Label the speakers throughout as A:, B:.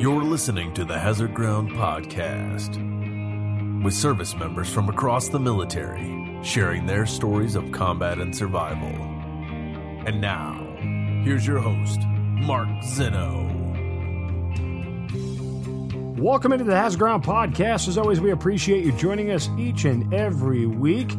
A: You're listening to the Hazard Ground Podcast with service members from across the military sharing their stories of combat and survival. And now, here's your host, Mark Zeno.
B: Welcome into the Hazard Ground Podcast. As always, we appreciate you joining us each and every week.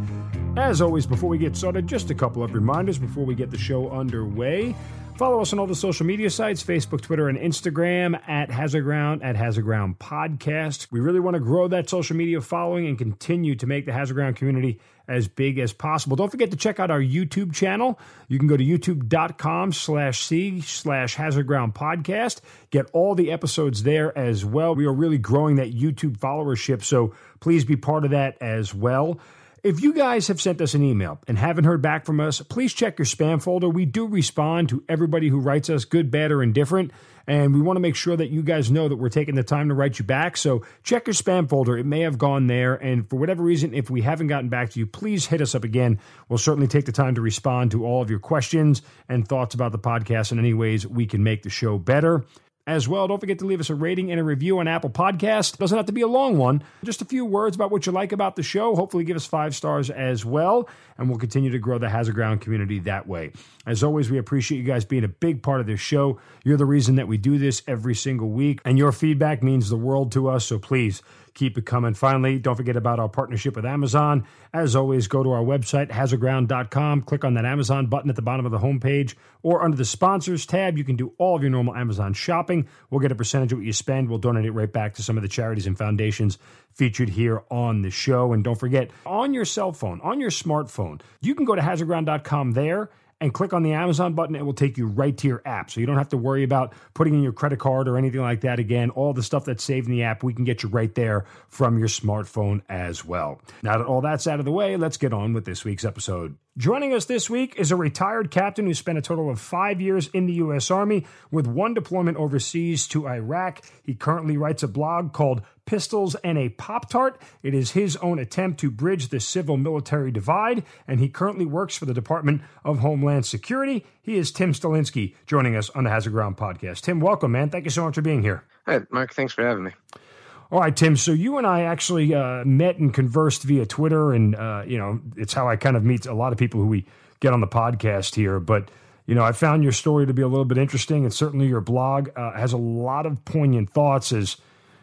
B: As always, before we get started, just a couple of reminders before we get the show underway. Follow us on all the social media sites Facebook, Twitter, and Instagram at Hazard Ground, at Hazard Ground Podcast. We really want to grow that social media following and continue to make the Hazard Ground community as big as possible. Don't forget to check out our YouTube channel. You can go to youtube.com slash C slash Hazard Ground Podcast. Get all the episodes there as well. We are really growing that YouTube followership, so please be part of that as well. If you guys have sent us an email and haven't heard back from us, please check your spam folder. We do respond to everybody who writes us, good, bad, or indifferent. And we want to make sure that you guys know that we're taking the time to write you back. So check your spam folder. It may have gone there. And for whatever reason, if we haven't gotten back to you, please hit us up again. We'll certainly take the time to respond to all of your questions and thoughts about the podcast in any ways we can make the show better as well. Don't forget to leave us a rating and a review on Apple Podcast. Doesn't have to be a long one. Just a few words about what you like about the show. Hopefully, give us five stars as well, and we'll continue to grow the Hazard Ground community that way. As always, we appreciate you guys being a big part of this show. You're the reason that we do this every single week, and your feedback means the world to us. So please keep it coming. Finally, don't forget about our partnership with Amazon. As always, go to our website, hazardground.com, click on that Amazon button at the bottom of the homepage, or under the sponsors tab, you can do all of your normal Amazon shopping. We'll get a percentage of what you spend. We'll donate it right back to some of the charities and foundations featured here on the show. And don't forget, on your cell phone, on your smartphone, you can go to hazardground.com there and click on the Amazon button. It will take you right to your app. So you don't have to worry about putting in your credit card or anything like that again. All the stuff that's saved in the app, we can get you right there from your smartphone as well. Now that all that's out of the way, let's get on with this week's episode. Joining us this week is a retired captain who spent a total of five years in the U.S. Army with one deployment overseas to Iraq. He currently writes a blog called Pistols and a Pop Tart. It is his own attempt to bridge the civil military divide, and he currently works for the Department of Homeland Security. He is Tim Stalinsky joining us on the Hazard Ground podcast. Tim, welcome, man. Thank you so much for being here.
C: Hi, Mark. Thanks for having me.
B: All right, Tim. So you and I actually uh, met and conversed via Twitter, and uh, you know it's how I kind of meet a lot of people who we get on the podcast here. But you know, I found your story to be a little bit interesting, and certainly your blog uh, has a lot of poignant thoughts. As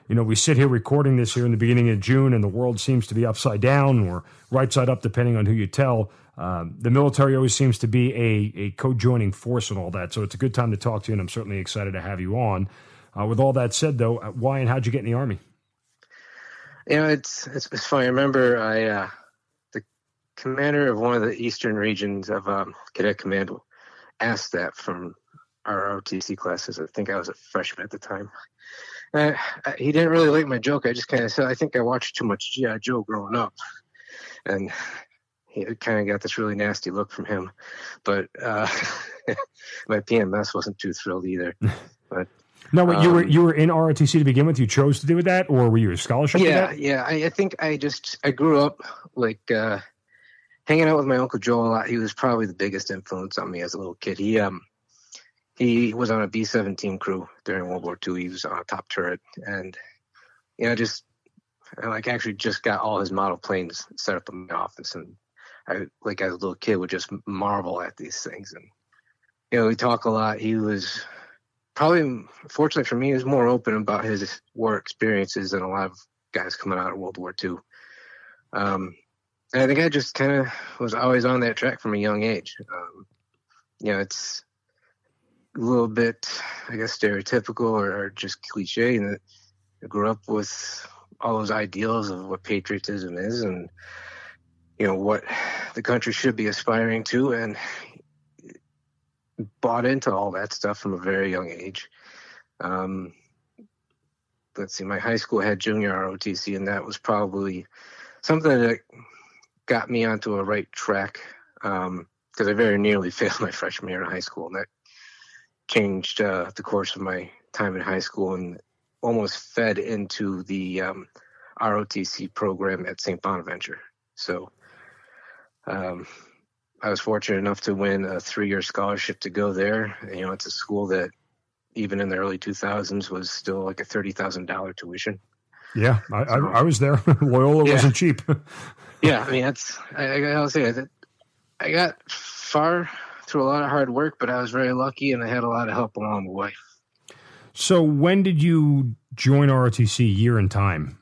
B: you know, we sit here recording this here in the beginning of June, and the world seems to be upside down or right side up, depending on who you tell. Um, the military always seems to be a, a co-joining force and all that, so it's a good time to talk to you, and I'm certainly excited to have you on. Uh, with all that said, though, uh, why and how'd you get in the army?
C: You know, it's it's, it's funny. I remember I uh, the commander of one of the eastern regions of um, Cadet Command asked that from our ROTC classes. I think I was a freshman at the time. Uh, he didn't really like my joke. I just kind of said, I think I watched too much G.I. Joe growing up. And he kind of got this really nasty look from him. But uh, my PMS wasn't too thrilled either. But
B: no, wait, you were you were in ROTC to begin with. You chose to do with that, or were you a scholarship?
C: Yeah, yeah. I, I, think I just I grew up like uh, hanging out with my uncle Joe a lot. He was probably the biggest influence on me as a little kid. He um he was on a B seventeen crew during World War II. He was on a top turret, and you know just I like actually just got all his model planes set up in my office, and I like as a little kid would just marvel at these things. And you know we talk a lot. He was probably fortunately for me, he was more open about his war experiences than a lot of guys coming out of World War II. Um, and I think I just kind of was always on that track from a young age. Um, you know, it's a little bit, I guess, stereotypical or, or just cliche. And I grew up with all those ideals of what patriotism is and, you know, what the country should be aspiring to. And bought into all that stuff from a very young age. Um, let's see, my high school had junior ROTC, and that was probably something that got me onto a right track because um, I very nearly failed my freshman year in high school, and that changed uh, the course of my time in high school and almost fed into the um, ROTC program at St. Bonaventure. So um, I was fortunate enough to win a three-year scholarship to go there. You know, it's a school that even in the early 2000s, was still like a thirty thousand dollar tuition.
B: Yeah, I, I, I was there. Loyola
C: Yeah.
B: wasn't cheap.
C: Yeah, I mean that's I, gotta say that I got far through a lot of hard work, but I was very lucky and I had a lot of help along the way.
B: so when did you join ROTC? Year and time?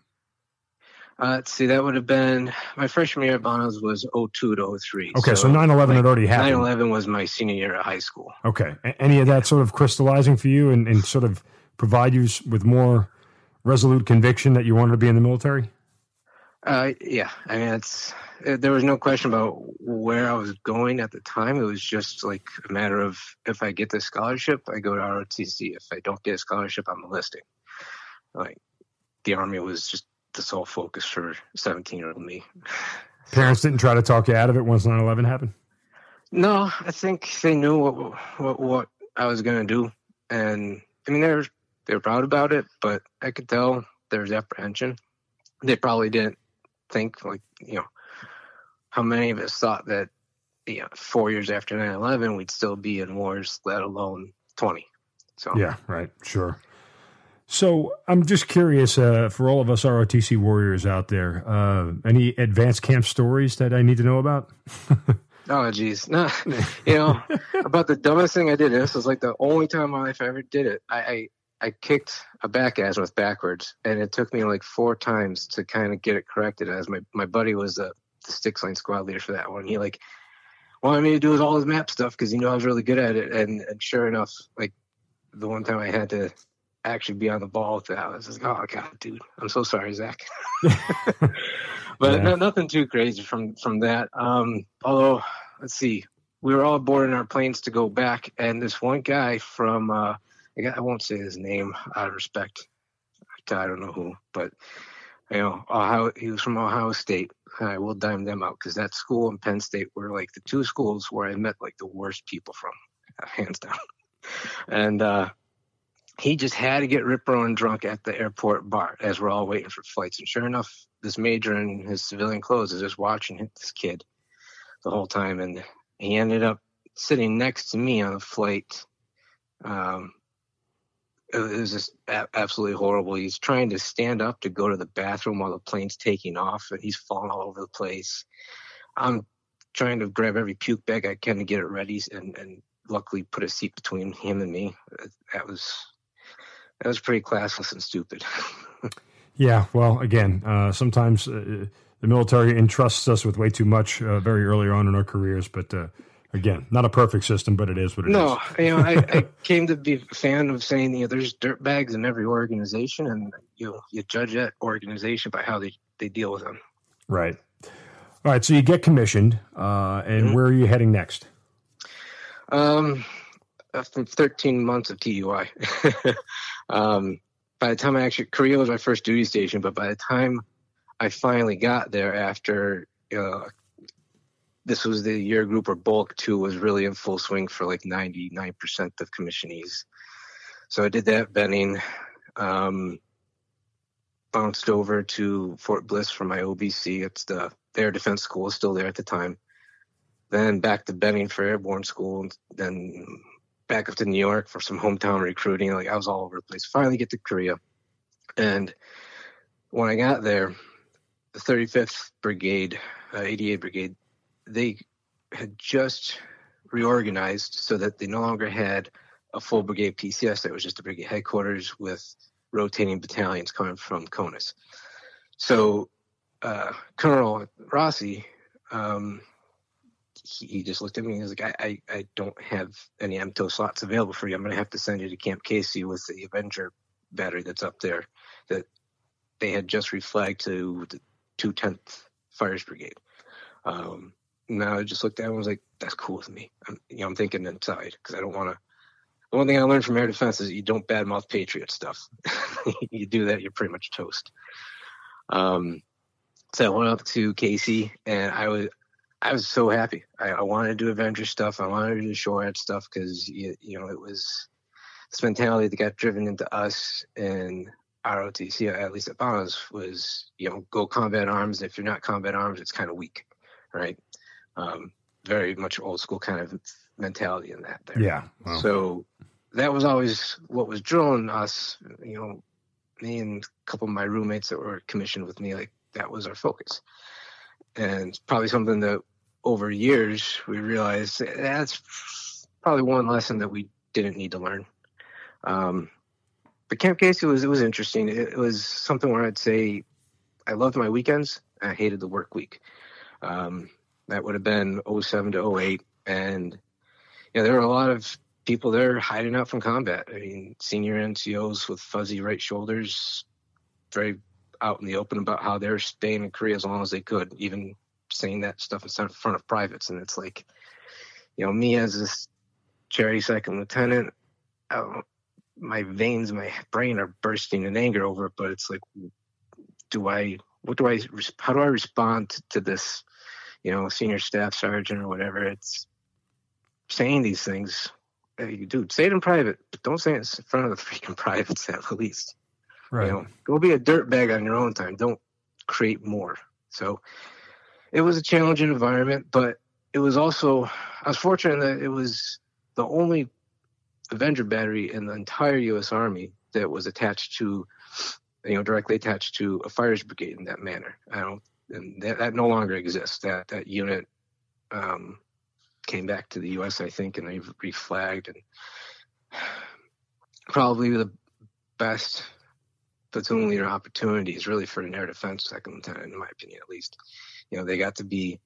C: Uh, let's see, that would have been my freshman year at Bonos was 02 to 03.
B: Okay, so 9/11 had already happened.
C: 9/11 was my senior year of high school.
B: Okay. A- Any of that sort of crystallizing for you and, and sort of provide you with more resolute conviction that you wanted to be in the military?
C: Uh, yeah, I mean, it's uh, there was no question about where I was going at the time. It was just like a matter of if I get the scholarship, I go to ROTC. If I don't get a scholarship, I'm enlisting. Like the army was just the sole focus for 17 year old me.
B: Parents didn't try to talk you out of it once 9 11 happened?
C: No, I think they knew what what, what I was gonna do, and I mean they were they were proud about it, but I could tell there was apprehension. They probably didn't think like you know how many of us thought that you know four years after 9-11 we'd still be in wars, let alone twenty. So
B: Yeah, right. Sure. So I'm just curious uh, for all of us ROTC warriors out there, uh, any advanced camp stories that I need to know about?
C: Oh geez, no, you know about the dumbest thing I did. This was like the only time in my life I ever did it. I I, I kicked a back azimuth backwards, and it took me like four times to kind of get it corrected. As my my buddy was the, the six line squad leader for that one. He like wanted me to do all his map stuff because he knew I was really good at it. And, and sure enough, like the one time I had to actually be on the ball with that, I was like, oh god, dude, I'm so sorry, Zach. but
B: Yeah.
C: no, nothing too crazy from from that. Um, although, let's see, we were all boarding our planes to go back, and this one guy from uh, I, won't say his name out of respect I don't know who, but you know, Ohio, he was from Ohio State. I will dime them out because that school and Penn State were like the two schools where I met like the worst people from, uh, hands down. And uh, he just had to get rip roaring drunk at the airport bar as we're all waiting for flights. And sure enough, this major in his civilian clothes is just watching this kid the whole time. And he ended up sitting next to me on the flight. Um, it was just a- absolutely horrible. He's trying to stand up to go to the bathroom while the plane's taking off, and he's falling all over the place. I'm trying to grab every puke bag I can to get it ready, and, and luckily put a seat between him and me. That was that was pretty classless and stupid.
B: Yeah, well, again, uh, sometimes uh, the military entrusts us with way too much uh, very early on in our careers, but uh, again, not a perfect system, but it is what it is.
C: no, you know, I, I came to be a fan of saying, you know, there's dirt bags in every organization, and you know, you judge that organization by how they, they deal with them.
B: Right. All right, so you get commissioned, uh, and
C: Mhm.
B: where are you heading next?
C: Um, after 13 months of TUI. um, by the time I actually, Korea was my first duty station, but by the time I finally got there after, uh, this was the year group where BOLC II was really in full swing for like 99% of commissionees. So I did that Benning, um, bounced over to Fort Bliss for my OBC. It's the Air Defense School, still there at the time then back to Benning for airborne school, and then back up to New York for some hometown recruiting. Like I was all over the place. Finally get to Korea, and when I got there, the 35th Brigade, uh, ADA Brigade, they had just reorganized so that they no longer had a full brigade PCS. That was just a brigade headquarters with rotating battalions coming from CONUS. So uh, Colonel Rossi. Um, he, just looked at me and he was like, I, I, I don't have any MTO slots available for you. I'm going to have to send you to Camp Casey with the Avenger battery that's up there that they had just reflagged to the 210th Fires Brigade. Um, now I just looked at him and was like, that's cool with me. I'm, you know, I'm thinking inside because I don't want to. The one thing I learned from air defense is you don't badmouth Patriot stuff. you do that, you're pretty much toast. Um, so I went up to Casey and I was I was so happy. I, I wanted to do Avenger stuff. I wanted to do SHORAD stuff because you, you know it was this mentality that got driven into us in ROTC, at least at Bonos, was you know go combat arms. If you're not combat arms, it's kind of weak, right? Um, very much old school kind of mentality in that. There.
B: Yeah. Well,
C: So that was always what was drilling us. You know, me and a couple of my roommates that were commissioned with me, like that was our focus, and probably something that over years we realized that's probably one lesson that we didn't need to learn. Um, but Camp Casey was it was interesting. It, it, was something where I'd say I loved my weekends. I hated the work week. Um, that would have been 07 to 08, and you know there were a lot of people there hiding out from combat. I mean, senior NCOs with fuzzy right shoulders, very out in the open about how they're staying in Korea as long as they could, even saying that stuff in front of privates. And it's like, you know, me as this charity second lieutenant, uh, my veins, my brain are bursting in anger over it. But it's like, do I, what do I, how do I respond to this, you know, senior staff sergeant or whatever? It's saying these things. Hey, dude, say it in private, but don't say it in front of the freaking privates at the least. Right. You know, go be a dirtbag on your own time. Don't create more. So it was a challenging environment, but it was also I was fortunate that it was the only Avenger battery in the entire U.S. Army that was attached to, you know, directly attached to a fires brigade in that manner. I don't, and that, that no longer exists. That that unit um, came back to the U.S. I think, and they reflagged, and probably the best platoon leader opportunities really for an air defense second lieutenant, in my opinion, at least. You know, they got to be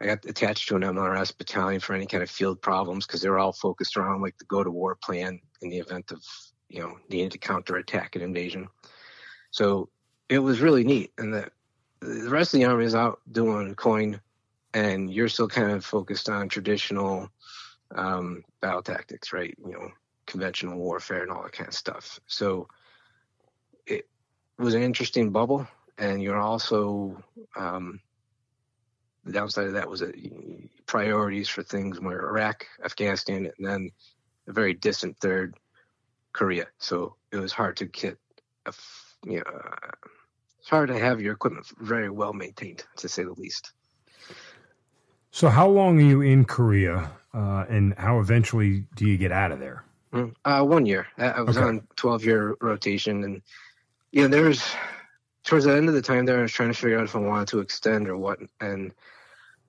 C: I got attached to an MLRS battalion for any kind of field problems because they were all focused around like the go to war plan in the event of, you know, needing to counterattack an invasion. So it was really neat. And the, the rest of the army is out doing coin and you're still kind of focused on traditional um, battle tactics, right? You know, conventional warfare and all that kind of stuff. So it was an interesting bubble. And you're also, um, the downside of that was that priorities for things were Iraq, Afghanistan, and then a very distant third, Korea. So it was hard to get, a, you know, it's hard to have your equipment very well maintained, to say the least.
B: So how long are you in Korea, uh, and how eventually do you get out of there?
C: Mm, uh, one year. I was okay. on twelve year rotation, and you know, there's towards the end of the time there, I was trying to figure out if I wanted to extend or what, and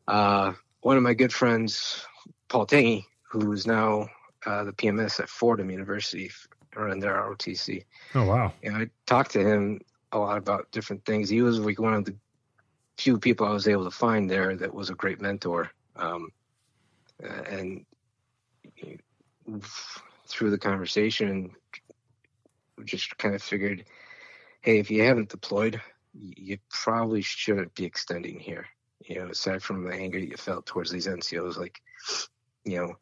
C: uh, one of my good friends, Paul Tangy, who is now uh, the PMS at Fordham University, running their ROTC.
B: Oh wow!
C: And I talked to him a lot about different things. He was like one of the few people I was able to find there that was a great mentor. Um, and through the conversation, just kind of figured, hey, if you haven't deployed, you probably shouldn't be extending here you know, aside from the anger you felt towards these NCOs, like, you know,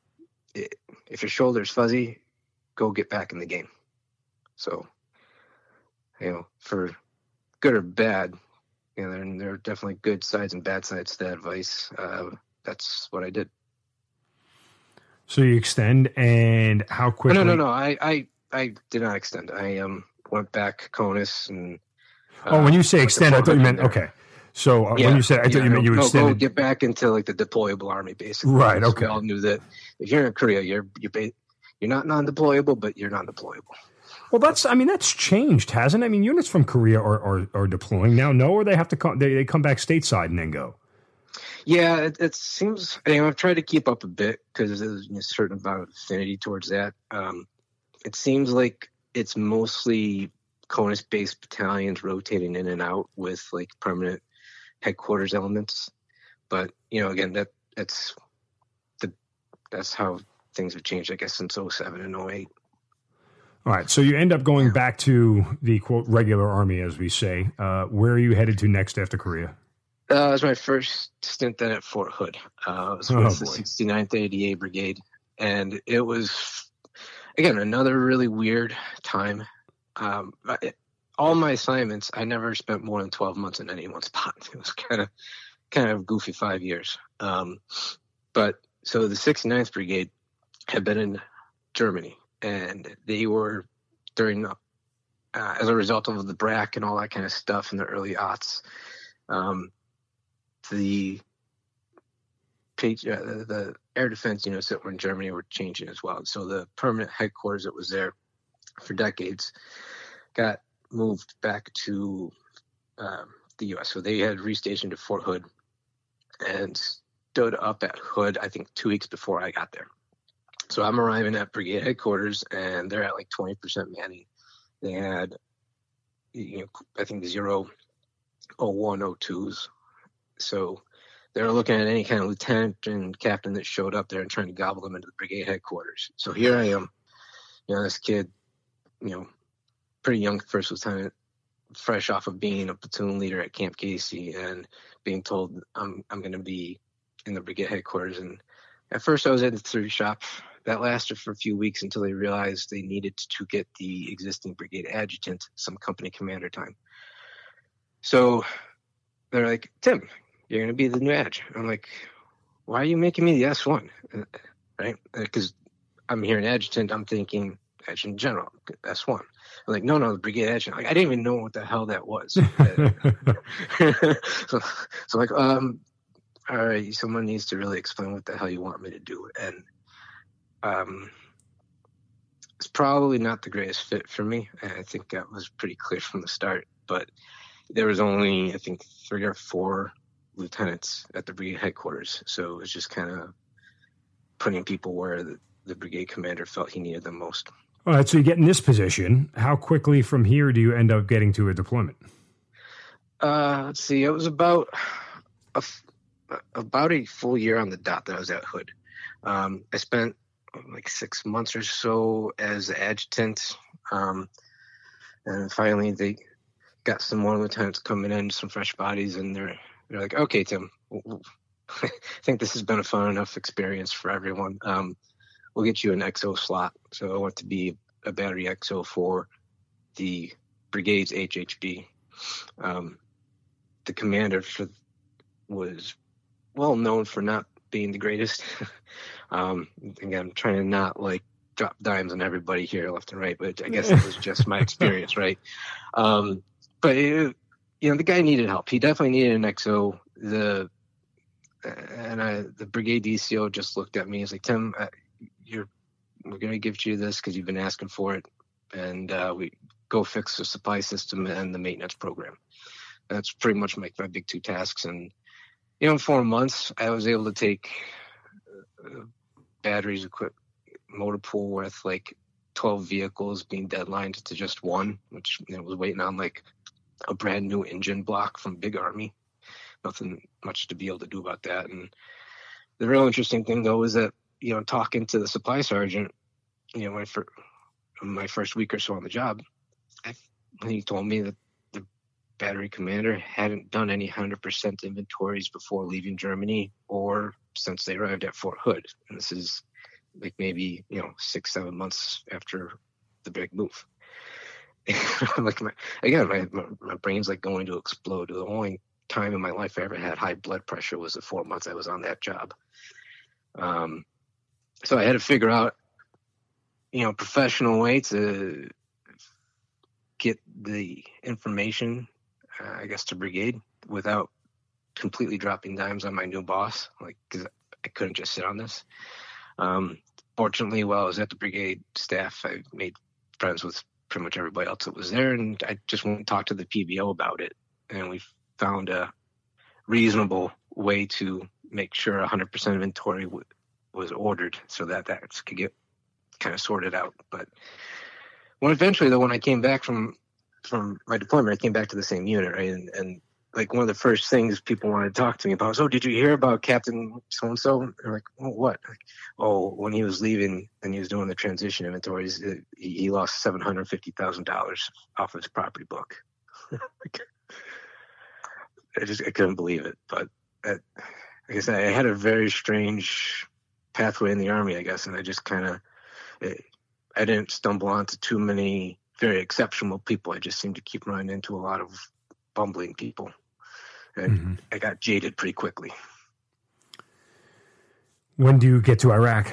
C: it, if your shoulder's fuzzy, go get back in the game. So, you know, for good or bad, you know, there, there are definitely good sides and bad sides to that advice. Uh, that's what I did.
B: So you extend, and how quickly?
C: Oh, no, no, no. I, I, I did not extend. I um went back CONUS and.
B: Uh, oh, when you say extend, I thought you meant okay. So uh, yeah, when you said, I thought you meant you extended.
C: Go get back into like the deployable army, basically.
B: Right. Okay.
C: We all knew that if you're in Korea, you're you're you're not non-deployable, but you're non-deployable.
B: Well, that's I mean that's changed, hasn't it? I mean units from Korea are, are, are deploying now. No, or they have to come they, they come back stateside and then go.
C: Yeah, it, it seems. I mean, I've tried to keep up a bit because there's a certain amount of affinity towards that. Um, it seems like it's mostly CONUS-based battalions rotating in and out with like permanent headquarters elements. But you know, again, that that's the that's how things have changed, I guess, since 07 and 08.
B: All right, so you end up going back to the quote regular army, as we say. Uh, where are you headed to next after Korea?
C: Uh, it was my first stint then at Fort Hood. Uh, it was oh, with the 69th ADA Brigade, and it was again another really weird time. Um, all my assignments, I never spent more than 12 months in any one spot. It was kind of, kind of goofy five years. Um, but so the 69th Brigade had been in Germany and they were during, uh, as a result of the BRAC and all that kind of stuff in the early aughts, um, the page, uh, the, the air defense units that were in Germany were changing as well. So the permanent headquarters that was there for decades got moved back to um, the U.S. So they had restationed to Fort Hood and stood up at Hood, I think, two weeks before I got there. So I'm arriving at brigade headquarters, and they're at like 20% manning. They had, you know, I think zero, oh one, oh twos. So they're looking at any kind of lieutenant and captain that showed up there and trying to gobble them into the brigade headquarters. So here I am, you know, this kid, you know, pretty young first lieutenant, fresh off of being a platoon leader at Camp Casey and being told I'm I'm going to be in the brigade headquarters. And at first I was at the three shop. That lasted for a few weeks until they realized they needed to get the existing brigade adjutant some company commander time. So they're like, Tim, you're going to be the new adj. I'm like, why are you making me the S1? Uh, right? Uh, because I'm here an adjutant. I'm thinking adjutant general, S1. I'm like, no, no, the brigade adjutant. Like, I didn't even know what the hell that was. so, so like, um, all right, someone needs to really explain what the hell you want me to do. And um, it's probably not the greatest fit for me. And I think that was pretty clear from the start. But there was only, I think, three or four lieutenants at the brigade headquarters. So it was just kind of putting people where the, the brigade commander felt he needed them most.
B: All right, so you get in this position. How quickly from here do you end up getting to a deployment?
C: Uh, let's see. It was about a, about a full year on the dot that I was at Hood. Um, I spent like six months or so as adjutant, um, and finally they got some more lieutenants coming in, some fresh bodies, and they're they're like, okay, Tim, I think this has been a fun enough experience for everyone. Um, we'll get you an XO slot. So I want to be a battery XO for the brigade's HHB. Um, the commander for, was well known for not being the greatest. um, again, I'm trying to not like drop dimes on everybody here left and right, but I guess it was just my experience, right? Um, but it, you know, the guy needed help. He definitely needed an XO. The and I, the brigade DCO just looked at me. He's like, Tim, uh, you're we're gonna give you this because you've been asking for it, and uh, we go fix the supply system and the maintenance program. That's pretty much my, my big two tasks. And you know, in four months, I was able to take uh, batteries equipped motor pool with like 12 vehicles being deadlined to just one, which you know, was waiting on like a brand new engine block from Big Army. Nothing much to be able to do about that. And the real interesting thing though is that you know talking to the supply sergeant, you know, my, fir- my first week or so on the job, I, he told me that the battery commander hadn't done any hundred percent inventories before leaving Germany or since they arrived at Fort Hood. And this is like maybe you know six seven months after the big move. like my again, my, my, my brain's like going to explode. The only time in my life I ever had high blood pressure was the four months I was on that job. Um, so I had to figure out, you know, professional way to get the information, uh, I guess, to brigade without completely dropping dimes on my new boss, like because I couldn't just sit on this. Um, fortunately, while I was at the brigade staff, I made friends with pretty much everybody else that was there, and I just went and talked to the PBO about it, and we found a reasonable way to make sure 100% inventory was ordered so that that could get kind of sorted out. But when eventually, though, when I came back from from my deployment, I came back to the same unit, right, and, and like one of the first things people wanted to talk to me about was, oh, did you hear about Captain so and so? They're like, oh, what? Like, oh, when he was leaving and he was doing the transition inventories, uh, he, he lost seven hundred fifty thousand dollars off his property book. I just I couldn't believe it, but uh, like I said, I had a very strange pathway in the army, I guess, and I just kind of I didn't stumble onto too many very exceptional people. I just seemed to keep running into a lot of bumbling people. And mm-hmm. I got jaded pretty quickly.
B: When do you get to Iraq?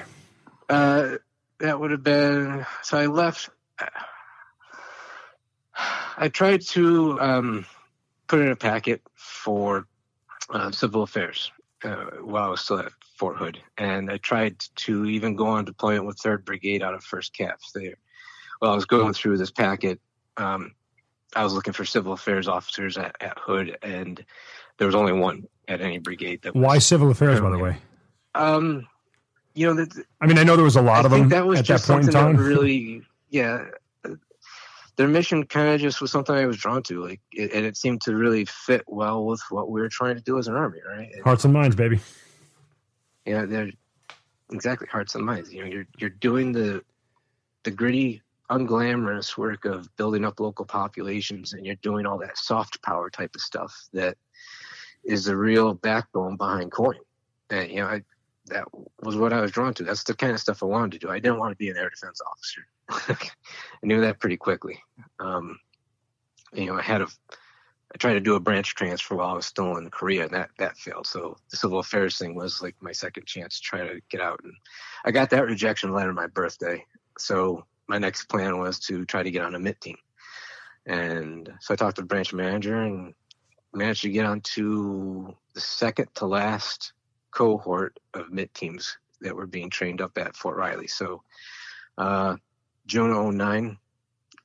C: Uh, that would have been so. I left. I tried to um, put in a packet for uh, civil affairs, uh, while I was still at Fort Hood, and I tried to even go on deployment with Third Brigade out of First Cav. There, while I was going through this packet, um, I was looking for civil affairs officers at, at Hood, and there was only one at any brigade. That
B: Why civil affairs, by the way?
C: Um, you know, that,
B: I mean, I know there was a lot
C: I
B: of them
C: that was
B: at that
C: just
B: point in
C: something
B: time.
C: that really, yeah. Their mission kind of just was something I was drawn to, like, it, and it seemed to really fit well with what we were trying to do as an army, right? And,
B: Hearts and minds, baby.
C: You know, they're exactly hearts and minds. You know, you're you're doing the the gritty, unglamorous work of building up local populations, and you're doing all that soft power type of stuff that is the real backbone behind coin. And you know, I, that was what I was drawn to. That's the kind of stuff I wanted to do. I didn't want to be an air defense officer. I knew that pretty quickly. Um, you know, I had a I tried to do a branch transfer while I was still in Korea, and that that failed. So the civil affairs thing was like my second chance to try to get out, and I got that rejection letter my birthday. So my next plan was to try to get on a MiTT team, and so I talked to the branch manager and managed to get onto the second to last cohort of MiTT teams that were being trained up at Fort Riley. So uh, June of 09,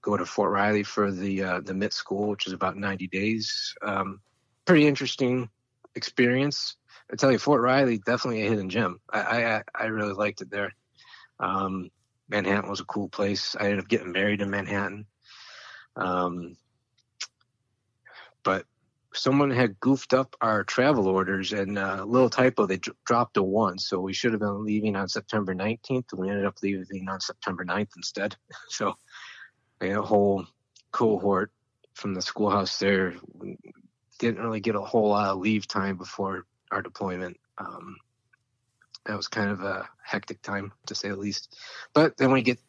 C: go to Fort Riley for the uh, the MiTT school, which is about 90 days. Um, pretty interesting experience. I tell you, Fort Riley definitely a hidden gem. I I, I really liked it there. Um, Manhattan was a cool place. I ended up getting married in Manhattan. Um, but someone had goofed up our travel orders and a uh, little typo they d- dropped a one so we should have been leaving on september 19th and we ended up leaving on september 9th instead so a whole cohort from the schoolhouse there. Didn't really get a whole lot of leave time before our deployment. Um, that was kind of a hectic time to say the least. But then we get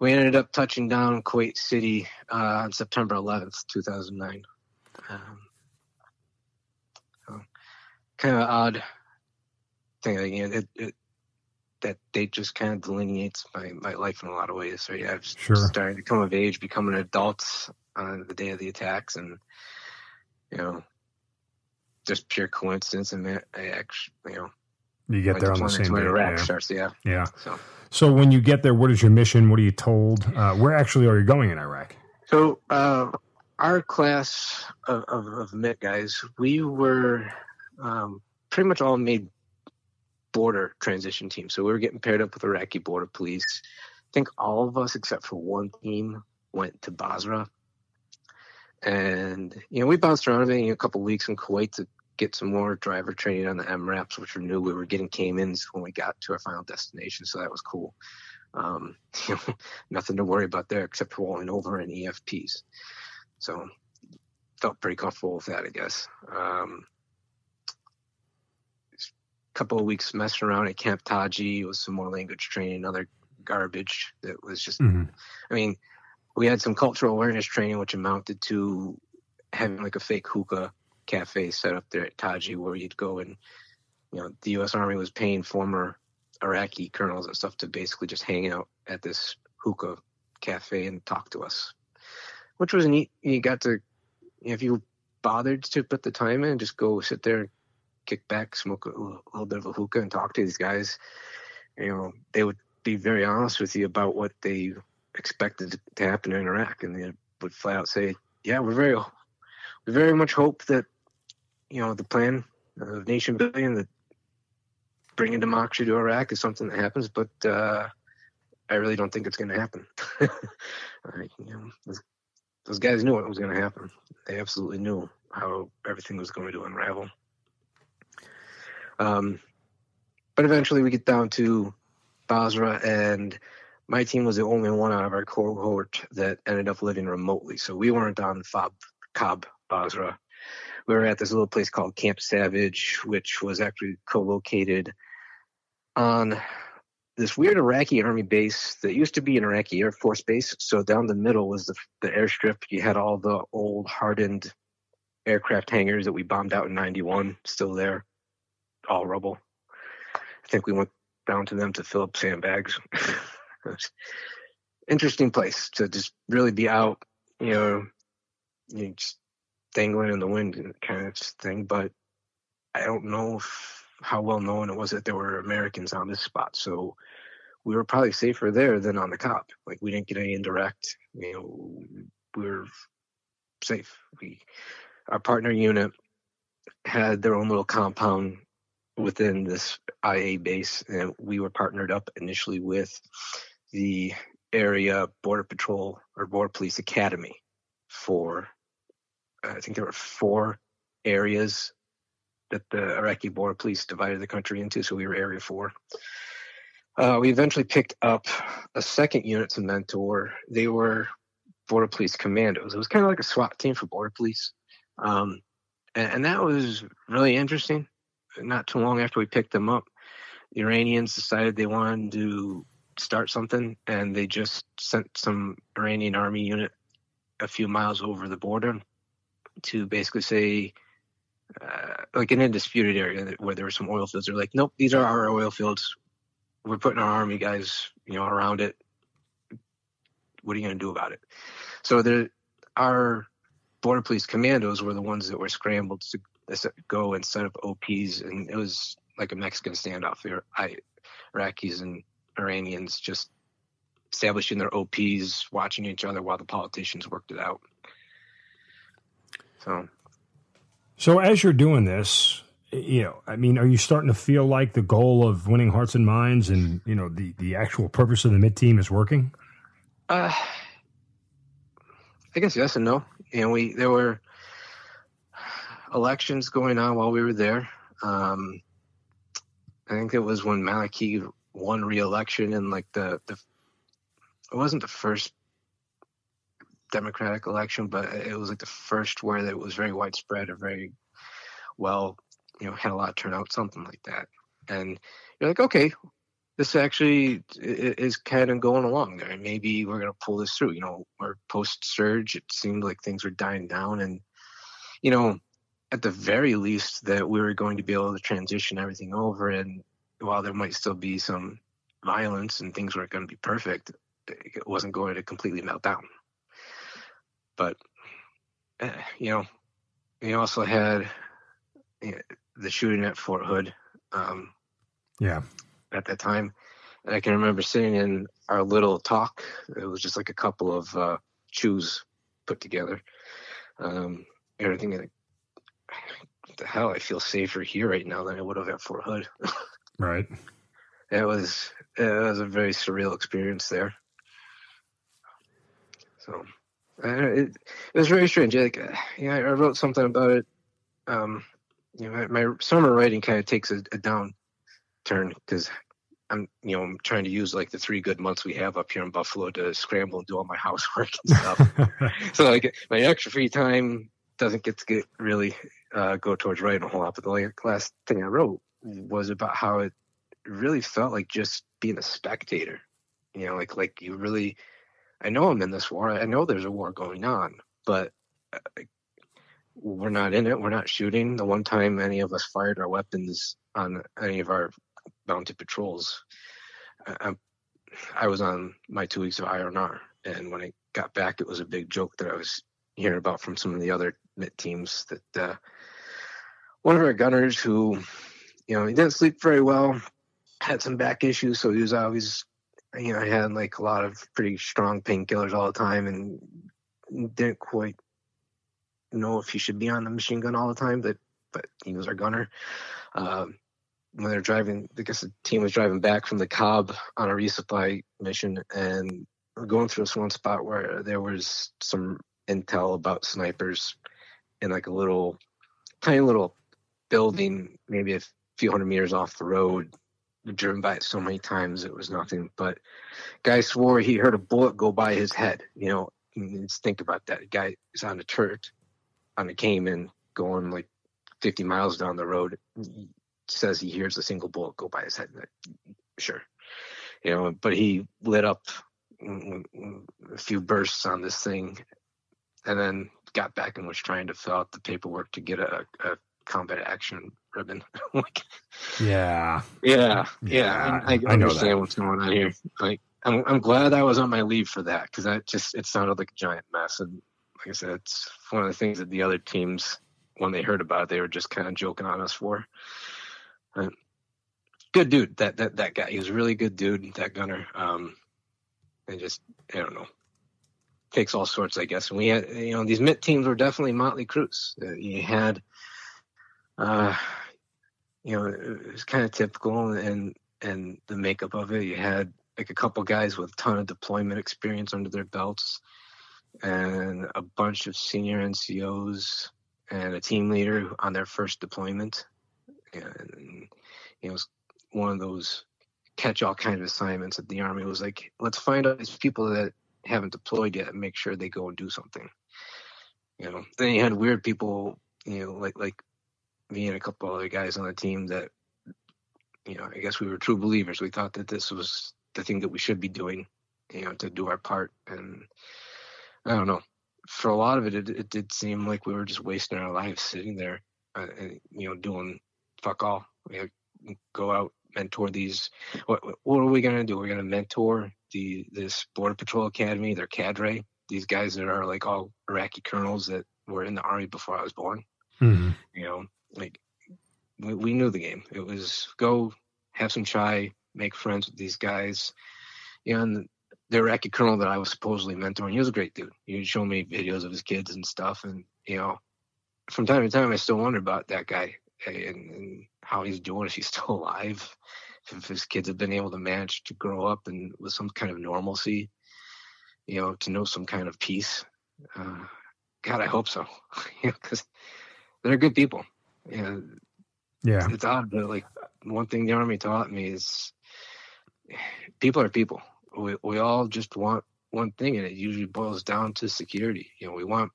C: we ended up touching down kuwait city uh, on september 11th 2009 um, so kind of odd thing. You know, it, it, that date just kind of delineates my, my life in a lot of ways. So yeah, I was
B: Sure.
C: starting to come of age, becoming an adult on the day of the attacks, and you know, just pure coincidence. And I actually, you know,
B: You get there on the same day.
C: Iraq
B: Yeah.
C: starts. Yeah,
B: yeah.
C: so.
B: So when you get there, what is your mission? What are you told? Uh, where actually are you going in Iraq?
C: So uh, our class of, of, of MiTT guys, we were um, pretty much all made border transition team. So we were getting paired up with Iraqi border police. I think all of us except for one team went to Basra. And, you know, we bounced around a couple weeks in Kuwait to get some more driver training on the MRAPs, which we new. we were getting Caimans when we got to our final destination. So that was cool. Um, you know, nothing to worry about there except rolling over in EFPs. So felt pretty comfortable with that, I guess. Um, couple of weeks messing around at Camp Taji with some more language training, other garbage that was just
B: Mhm.
C: I mean, we had some cultural awareness training, which amounted to having like a fake hookah cafe set up there at Taji, where you'd go and, you know, the U.S. Army was paying former Iraqi colonels and stuff to basically just hang out at this hookah cafe and talk to us, which was neat. You got to, if you bothered to put the time in, just go sit there, kick back, smoke a little, bit of a hookah, and talk to these guys. You know, they would be very honest with you about what they expected to happen in Iraq, and they would flat out say, "Yeah, we're very, we very much hope that you know the plan of nation building, that bringing democracy to Iraq is something that happens, but uh, I really don't think it's going to happen." You know, those guys knew what was going to happen. They absolutely knew how everything was going to unravel. Um, but eventually, we get down to Basra, and my team was the only one out of our cohort that ended up living remotely. So we weren't on FOB COB Basra. We were at this little place called Camp Savage, which was actually co-located on this weird Iraqi army base that used to be an Iraqi Air Force base. So down the middle was the, the airstrip. You had all the old hardened aircraft hangars that we bombed out in 91 still there, all rubble. I think we went down to them to fill up sandbags. Interesting place to just really be out, you know, you just dangling in the wind kind of thing. But I don't know if, how well known it was that there were Americans on this spot. So we were probably safer there than on the cop. Like we didn't get any indirect. You know, we were safe. We our partner unit had their own little compound within this IA base, and we were partnered up initially with the area border patrol or border police academy for I think there were four areas that the Iraqi border police divided the country into. So we were area four. Uh, we eventually picked up a second unit to mentor. They were border police commandos. It was kind of like a SWAT team for border police. Um, and, and that was really interesting. Not too long after we picked them up, the Iranians decided they wanted to start something, and they just sent some Iranian army unit a few miles over the border to basically say, uh, like an undisputed area where there were some oil fields. They're like, nope, these are our oil fields. We're putting our army guys, you know, around it. What are you going to do about it? So there, our border police commandos were the ones that were scrambled to go and set up OPs, and it was like a Mexican standoff. There, I, Iraqis and Iranians just establishing their OPs, watching each other while the politicians worked it out. So,
B: so as you're doing this, you know, I mean, are you starting to feel like the goal of winning hearts and minds, and you know, the the actual purpose of the MiTT team is working?
C: Uh, I guess yes and no. You know, we there were elections going on while we were there. Um, I think it was when Maliki won re-election and like the the it wasn't the first democratic election, but it was like the first where it was very widespread or very well, you know, had a lot of turnout, something like that. And you're like, okay, this actually is kind of going along there. Maybe we're going to pull this through. You know, our post surge, it seemed like things were dying down. And, you know, at the very least, that we were going to be able to transition everything over. And while there might still be some violence and things weren't going to be perfect, it wasn't going to completely melt down. But, uh, you know, we also had you know, the shooting at Fort Hood. Um,
B: yeah
C: at that time. And I can remember sitting in our little TOC. It was just like a couple of uh, CHUs put together. Um, everything the hell, I feel safer here right now than I would have at Fort Hood.
B: right.
C: It was it was a very surreal experience there. So it, it was very strange. Like, yeah, I wrote something about it. Um, you know, my, my summer writing kind of takes a, a down turn because I'm, you know, I'm trying to use like the three good months we have up here in Buffalo to scramble and do all my housework and stuff. so like my extra free time doesn't get to get really uh, go towards writing a whole lot. But the last thing I wrote was about how it really felt like just being a spectator. You know, like like you really, I know I'm in this war. I know there's a war going on, but uh, we're not in it. We're not shooting. The one time any of us fired our weapons on any of our mounted patrols. I, I was on my two weeks of IRNR, and when I got back, it was a big joke that I was hearing about from some of the other MiTT teams that uh, one of our gunners who, you know, he didn't sleep very well, had some back issues, so he was always, you know, had like a lot of pretty strong painkillers all the time, and didn't quite know if he should be on the machine gun all the time, but but he was our gunner. Um, when they're driving, I guess the team was driving back from the COB on a resupply mission, and going through this one spot where there was some intel about snipers in like a little, tiny little building, maybe a few hundred meters off the road. Driven by it so many times, it was nothing. But guy swore he heard a bullet go by his head. You know, just think about that. Guy is on a turret, on a Caiman, going like 50 miles down the road He says he hears a single bullet go by his head. Sure, you know, but he lit up mm, mm, mm, a few bursts on this thing, and then got back and was trying to fill out the paperwork to get a, a combat action ribbon.
B: yeah,
C: yeah, yeah. I, I, I understand what's going on here. Like, I'm I'm glad I was on my leave for that because that just it sounded like a giant mess. And like I said, it's one of the things that the other teams when they heard about it, they were just kind of joking on us for. Uh, good dude, that that that guy. He was a really good dude, that gunner. Um, and just I don't know, takes all sorts, I guess. And we had, you know, these MiTT teams were definitely motley crews. Uh, you had, uh, you know, it was kind of typical, and and the makeup of it. You had like a couple guys with a ton of deployment experience under their belts, and a bunch of senior NCOs and a team leader on their first deployment. And it was one of those catch-all kind of assignments that the army was like, let's find out these people that haven't deployed yet and make sure they go and do something. You know, then you had weird people, you know, like like me and a couple other guys on the team that, you know, I guess we were true believers. We thought that this was the thing that we should be doing, you know, to do our part. And I don't know, for a lot of it, it, it did seem like we were just wasting our lives sitting there, uh, and you know, doing fuck all. We go out mentor these. What what are we gonna do? We're gonna mentor the this border patrol academy, their cadre. These guys that are like all Iraqi colonels that were in the army before I was born. Mm-hmm. You know, like we, we knew the game. It was go have some chai, make friends with these guys. You know, and the Iraqi colonel that I was supposedly mentoring, he was a great dude. He would show me videos of his kids and stuff, and you know, from time to time, I still wonder about that guy and, and how he's doing, if he's still alive, if his kids have been able to manage to grow up and with some kind of normalcy, you know, to know some kind of peace. Uh, God, I hope so, because they're good people. Yeah,
B: yeah.
C: It's, it's odd, but like one thing the army taught me is people are people. We we all just want one thing, and it usually boils down to security. You know, we want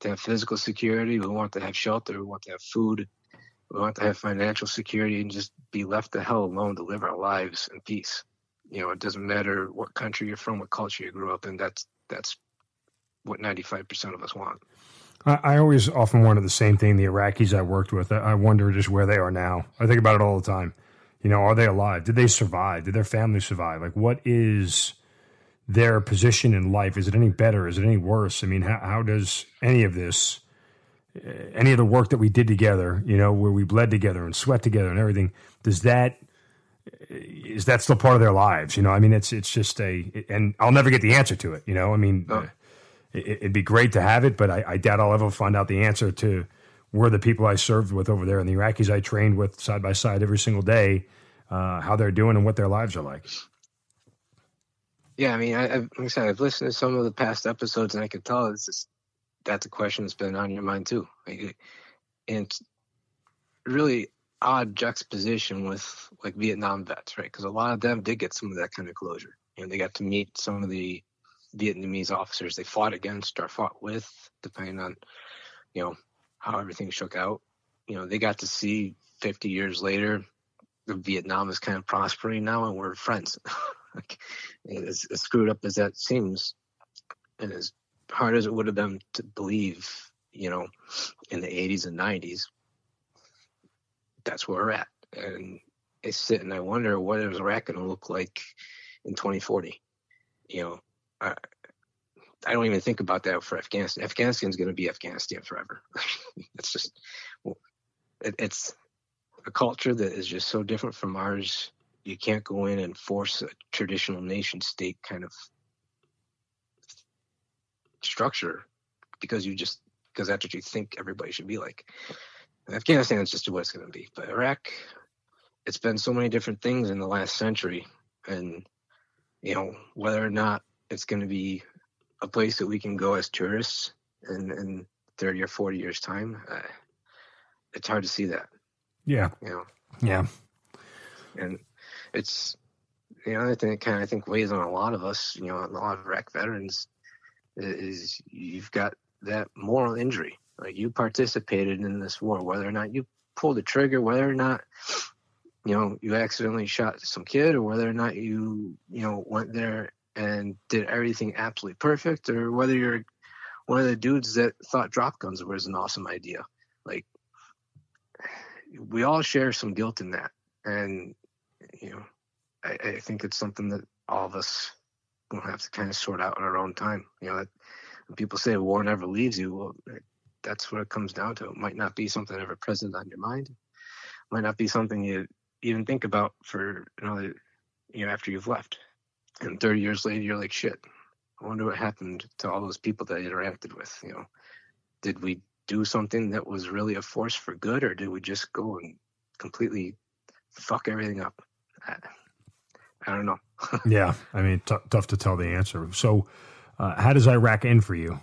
C: to have physical security. We want to have shelter. We want to have food. We want to have financial security and just be left the hell alone to live our lives in peace. You know, it doesn't matter what country you're from, what culture you grew up in. That's that's what 95% of us want.
B: I, always often wonder the same thing. The Iraqis I worked with, I wonder just where they are now. I think about it all the time. You know, are they alive? Did they survive? Did their family survive? Like, what is their position in life? Is it any better? Is it any worse? I mean, how, how does any of this any of the work that we did together, you know, where we bled together and sweat together and everything, does that is that still part of their lives? You know, I mean, it's it's just a, and I'll never get the answer to it. You know, I mean, oh. it, would be great to have it, but I, I, doubt I'll ever find out the answer to where the people I served with over there and the Iraqis I trained with side by side every single day, uh, how they're doing and what their lives are like.
C: Yeah, I mean, I, have like I said, I've listened to some of the past episodes, and I can tell it's just that's a question that's been on your mind too. Like, and it's really odd juxtaposition with like Vietnam vets, right? Because a lot of them did get some of that kind of closure. You know, they got to meet some of the Vietnamese officers they fought against or fought with, depending on, you know, how everything shook out. You know, they got to see 50 years later, Vietnam is kind of prospering now, and we're friends. like, as, as screwed up as that seems, and as hard as it would have been to believe, you know, in the 80s and 90s, that's where we're at. And I sit and I wonder what is Iraq going to look like in 2040. You know, I, I don't even think about that for Afghanistan. Afghanistan's going to be Afghanistan forever. it's just, it, it's a culture that is just so different from ours. You can't go in and force a traditional nation state kind of structure because you just because that's what you think everybody should be like. And Afghanistan is just what it's going to be, but Iraq, it's been so many different things in the last century, and you know whether or not it's going to be a place that we can go as tourists in, in 30 or 40 years time uh, it's hard to see that.
B: Yeah.
C: You know?
B: Yeah.
C: And it's the other thing that kind of i think weighs on a lot of us you know a lot of iraq veterans is you've got that moral injury. Like you participated in this war, whether or not you pulled the trigger, whether or not you know you accidentally shot some kid, or whether or not you you know went there and did everything absolutely perfect, or whether you're one of the dudes that thought drop guns was an awesome idea. Like we all share some guilt in that, and you know I, I think it's something that all of us we'll have to kind of sort out in our own time. You know, that, people say war never leaves you, well, that's what it comes down to. It might not be something ever present on your mind. It might not be something you even think about for another, you know, after you've left. And 30 years later, you're like, shit. I wonder what happened to all those people that I interacted with. You know, did we do something that was really a force for good, or did we just go and completely fuck everything up? I, I don't know.
B: Yeah, I mean, t- tough to tell the answer. So, uh, how does Iraq end for you?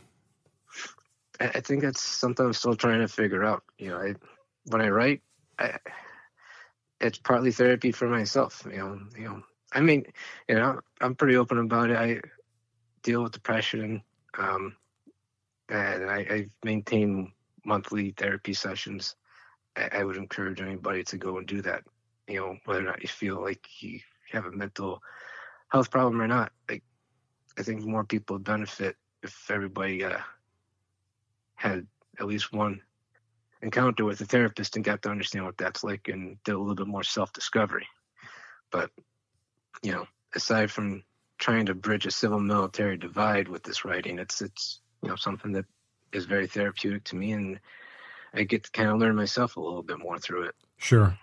C: I, think that's something I'm still trying to figure out. You know, I, when I write, I, it's partly therapy for myself. You know, you know. I mean, you know, I'm pretty open about it. I deal with depression, um, and I, I maintain monthly therapy sessions. I, I would encourage anybody to go and do that. You know, whether or not you feel like you have a mental health problem or not. Like, I think more people benefit if everybody uh, had at least one encounter with a therapist and got to understand what that's like and did a little bit more self discovery. But, you know, aside from trying to bridge a civil military divide with this writing, it's, it's, you know, something that is very therapeutic to me and I get to kind of learn myself a little bit more through it.
B: Sure.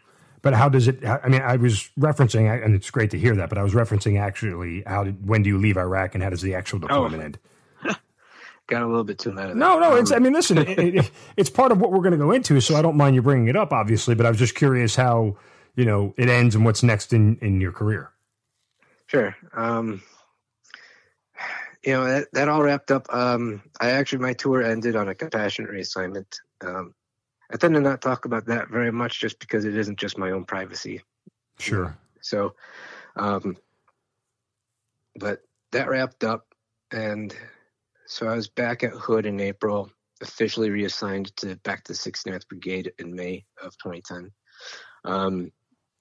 B: But how does it? I mean, I was referencing, and it's great to hear that. But I was referencing actually, how did when do you leave Iraq, and how does the actual oh. deployment oh. end?
C: got a little bit too mad.
B: No, no, it's. I mean, listen, it, it, it's part of what we're going to go into, so I don't mind you bringing it up, obviously. But I was just curious how you know it ends and what's next in in your career.
C: Sure. Um, you know that, that all wrapped up. Um, I actually my tour ended on a compassionate reassignment. Um, I tend to not talk about that very much, just because it isn't just my own privacy.
B: Sure.
C: So, um, but that wrapped up, and so I was back at Hood in April, officially reassigned to back to 69th Brigade in May of 2010. Um,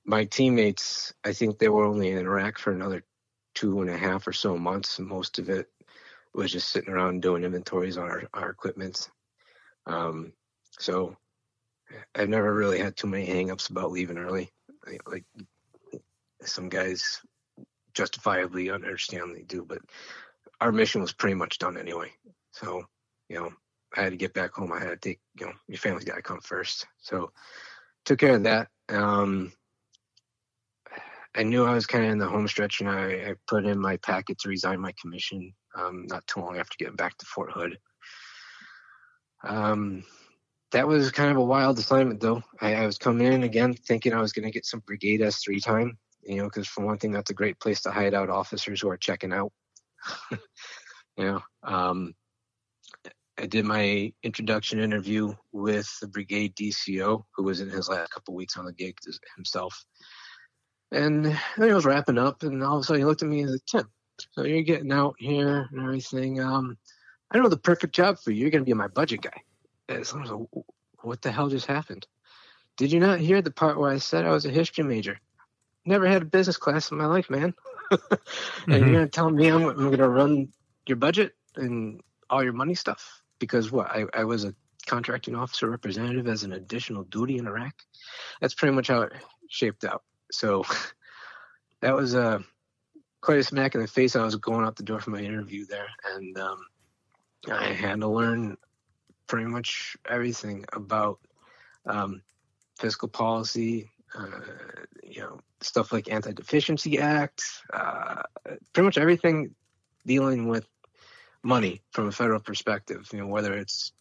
C: my teammates, I think they were only in Iraq for another two and a half or so months. Most of it was just sitting around doing inventories on our, our equipment. Um, so I've never really had too many hangups about leaving early. Like some guys justifiably understand they do, but our mission was pretty much done anyway. So, you know, I had to get back home. I had to take, you know, your family's got to come first. So, took care of that. Um, I knew I was kind of in the home stretch, and I, I put in my packet to resign my commission um, not too long after getting back to Fort Hood. Um, that was kind of a wild assignment, though. I, I was coming in again thinking I was going to get some Brigade S3 time, you know, because for one thing, that's a great place to hide out officers who are checking out. you know, um, I did my introduction interview with the brigade DCO, who was in his last couple weeks on the gig himself. And he was wrapping up, and all of a sudden he looked at me and said, Tim, so you're getting out here and everything. Um, I know the perfect job for you. You're going to be my budget guy. And so I was like, what the hell just happened? Did you not hear the part where I said I was a history major? Never had a business class in my life, man. and mm-hmm. you're gonna tell me I'm, I'm, gonna run your budget and all your money stuff because what I, I was a contracting officer representative as an additional duty in Iraq. That's pretty much how it shaped out. So that was uh, quite a smack in the face. I was going out the door for my interview there, and um, I had to learn pretty much everything about um, fiscal policy, uh, you know, stuff like Anti-Deficiency Act, uh, pretty much everything dealing with money from a federal perspective. You know, whether it's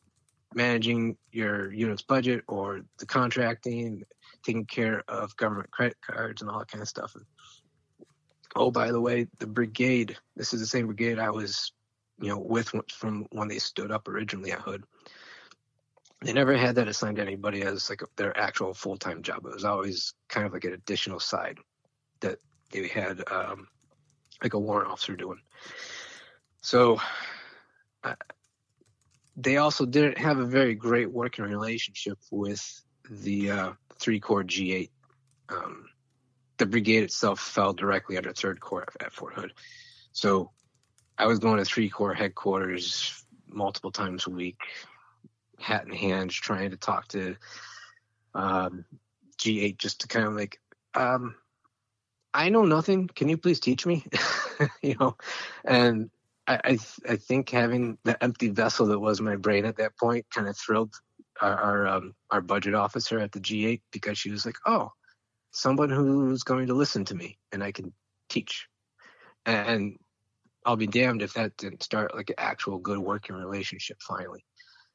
C: managing your unit's budget or the contracting, taking care of government credit cards and all that kind of stuff. oh, by the way, the brigade. This is the same brigade I was, you know, with from when they stood up originally at Hood they never had that assigned to anybody as like their actual full time job. It was always kind of like an additional side that they had um, like a warrant officer doing. So uh, they also didn't have a very great working relationship with the uh, three corps G8. Um, the brigade itself fell directly under third corps at Fort Hood. So I was going to three corps headquarters multiple times a week, hat in hand, trying to talk to um, G8 just to kind of like, um, I know nothing. Can you please teach me? you know, and I I, I think having the empty vessel that was my brain at that point kind of thrilled our our, um, our budget officer at the G8 because she was like, oh, someone who's going to listen to me and I can teach, and I'll be damned if that didn't start like an actual good working relationship finally.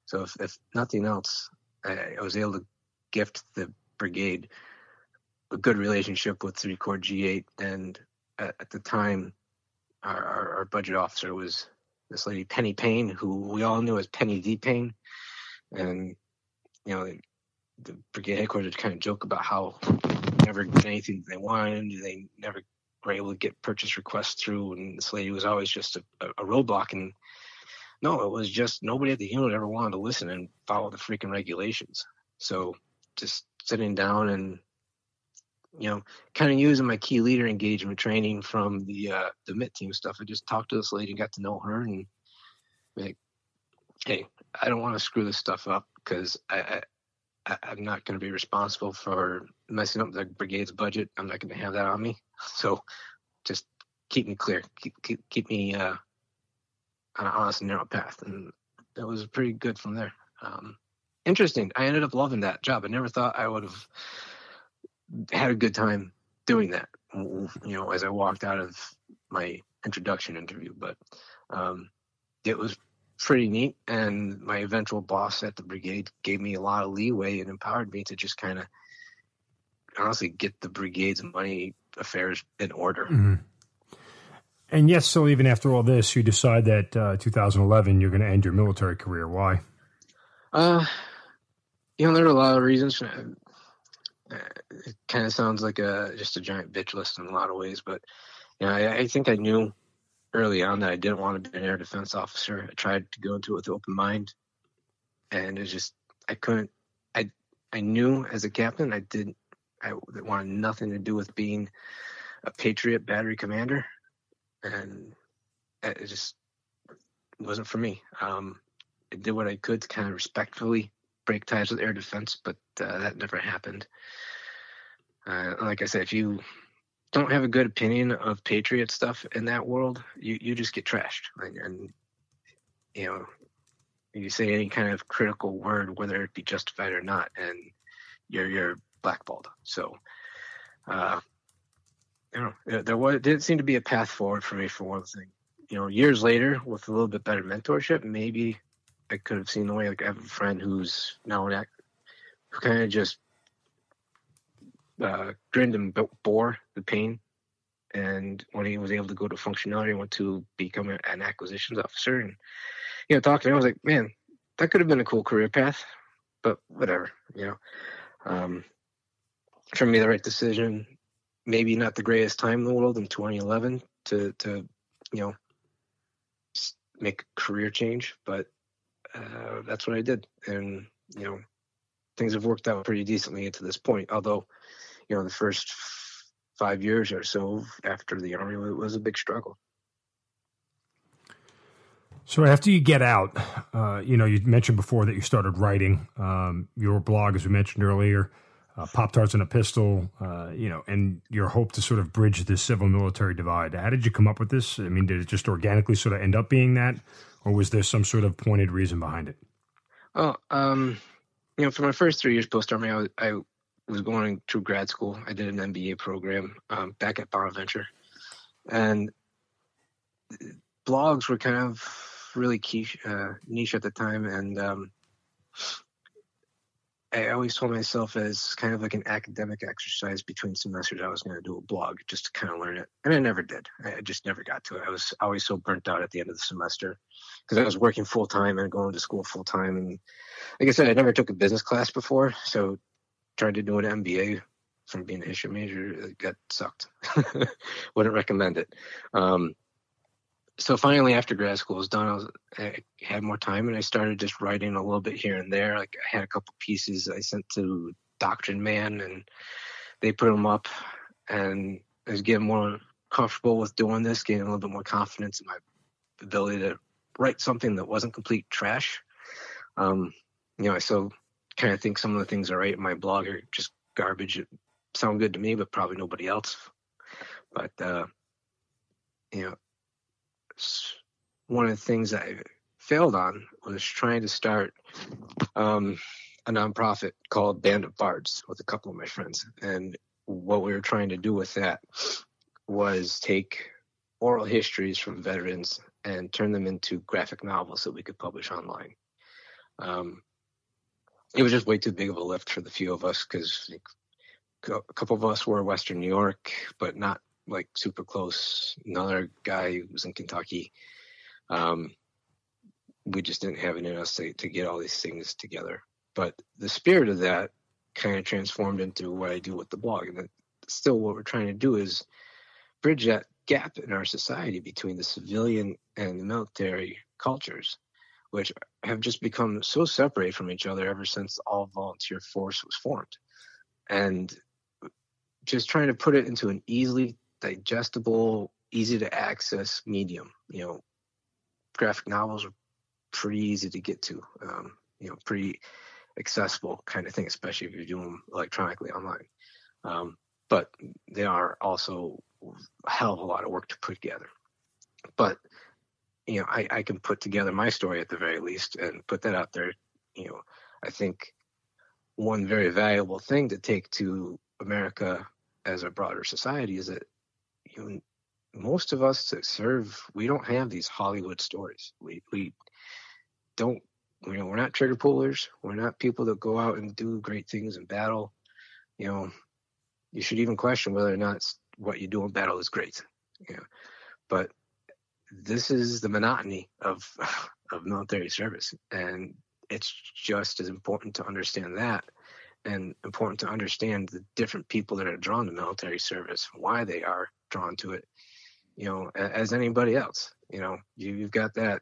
C: So if, if nothing else, I, I was able to gift the brigade a good relationship with three Corps G8, and at, at the time, our, our, our, budget officer was this lady Penny Payne, who we all knew as Penny D Payne, and you know the brigade headquarters kind of joke about how never get anything they wanted, they never were able to get purchase requests through, and this lady was always just a, a roadblock. And no, it was just nobody at the unit ever wanted to listen and follow the freaking regulations. So just sitting down and you know, kind of using my key leader engagement training from the uh, the MiTT team stuff. I just talked to this lady, and got to know her, and like, hey, I don't want to screw this stuff up because I, I I'm not going to be responsible for messing up the brigade's budget. I'm not going to have that on me. So just keep me clear, keep keep, keep me uh, on an honest and narrow path, and that was pretty good from there. Um, interesting. I ended up loving that job. I never thought I would have had a good time doing that. You know, as I walked out of my introduction interview, but um, it was pretty neat. And my eventual boss at the brigade gave me a lot of leeway and empowered me to just kind of honestly get the brigade's money affairs in order. Mm-hmm.
B: And yes, so even after all this, you decide that uh, 2011 you're going to end your military career. Why?
C: Uh, you know, there are a lot of reasons it kind of sounds like a just a giant bitch list in a lot of ways, but you know, I, I think I knew early on that I didn't want to be an air defense officer. I tried to go into it with an open mind, and it just I couldn't. I I knew as a captain I didn't. I wanted nothing to do with being a Patriot battery commander, and it just wasn't for me. Um, I did what I could to kind of respectfully break ties with air defense, but uh, that never happened. Uh, like I said, if you don't have a good opinion of Patriot stuff in that world, you, you just get trashed. And, and, you know, you say any kind of critical word, whether it be justified or not, and you're you're blackballed. So, uh, you know, there was didn't seem to be a path forward for me for one thing. You know, years later, with a little bit better mentorship, maybe I could have seen the way. Like I have a friend who's now an act, who kind of just uh, grinned and bore the pain. And when he was able to go to functionality, he went to become an acquisitions officer. And you know, talking I was like, man, that could have been a cool career path, but whatever, you know. Um, for me, the right decision. Maybe not the greatest time in the world in 2011 to to you know make a career change, but uh, that's what I did, and you know, things have worked out pretty decently to this point. Although, you know, the first five years or so after the army was a big struggle.
B: So after you get out, uh, you know, you mentioned before that you started writing um, your blog, as we mentioned earlier, uh, Pop Tarts and a Pistol, uh, you know, and your hope to sort of bridge the civil military divide. How did you come up with this? I mean, did it just organically sort of end up being that, or was there some sort of pointed reason behind it?
C: Oh, um, you know, for my first three years post army, I I was going to grad school. I did an MBA program um, back at Bonaventure, and blogs were kind of really key, uh, niche at the time, and um, I always told myself as kind of like an academic exercise between semesters, I was going to do a blog just to kind of learn it. And I never did. I just never got to it. I was always so burnt out at the end of the semester because I was working full time and going to school full time. And like I said, I never took a business class before. So trying to do an MBA from being a history major, It got sucked. Wouldn't recommend it. Um, so finally after grad school was done I, was, I had more time and i started just writing a little bit here and there like i had a couple pieces i sent to doctrine man and they put them up and i was getting more comfortable with doing this getting a little bit more confidence in my ability to write something that wasn't complete trash um, you know still kind of think some of the things i write in my blog are just garbage it sound good to me but probably nobody else but uh, you know one of the things I failed on was trying to start um, a nonprofit called Band of Bards with a couple of my friends. And what we were trying to do with that was take oral histories from veterans and turn them into graphic novels that we could publish online. Um, it was just way too big of a lift for the few of us because a couple of us were Western New York, but not like super close. Another guy was in Kentucky. Um, we just didn't have it in us to, to get all these things together. But the spirit of that kind of transformed into what I do with the blog. And still, what we're trying to do is bridge that gap in our society between the civilian and the military cultures, which have just become so separate from each other ever since all volunteer force was formed. And just trying to put it into an easily digestible, easy to access medium. You know, graphic novels are pretty easy to get to. Um, you know, pretty accessible kind of thing, especially if you're doing them electronically online. Um, but they are also a hell of a lot of work to put together. But you know, I, I can put together my story at the very least and put that out there. You know, I think one very valuable thing to take to America as a broader society is that you know, most of us that serve, we don't have these Hollywood stories. We we don't you know we're not trigger pullers. We're not people that go out and do great things in battle. You know, you should even question whether or not what you do in battle is great. You know, but this is the monotony of of military service, and it's just as important to understand that and important to understand the different people that are drawn to military service, why they are drawn to it, you know, as anybody else. You know, you, have got that.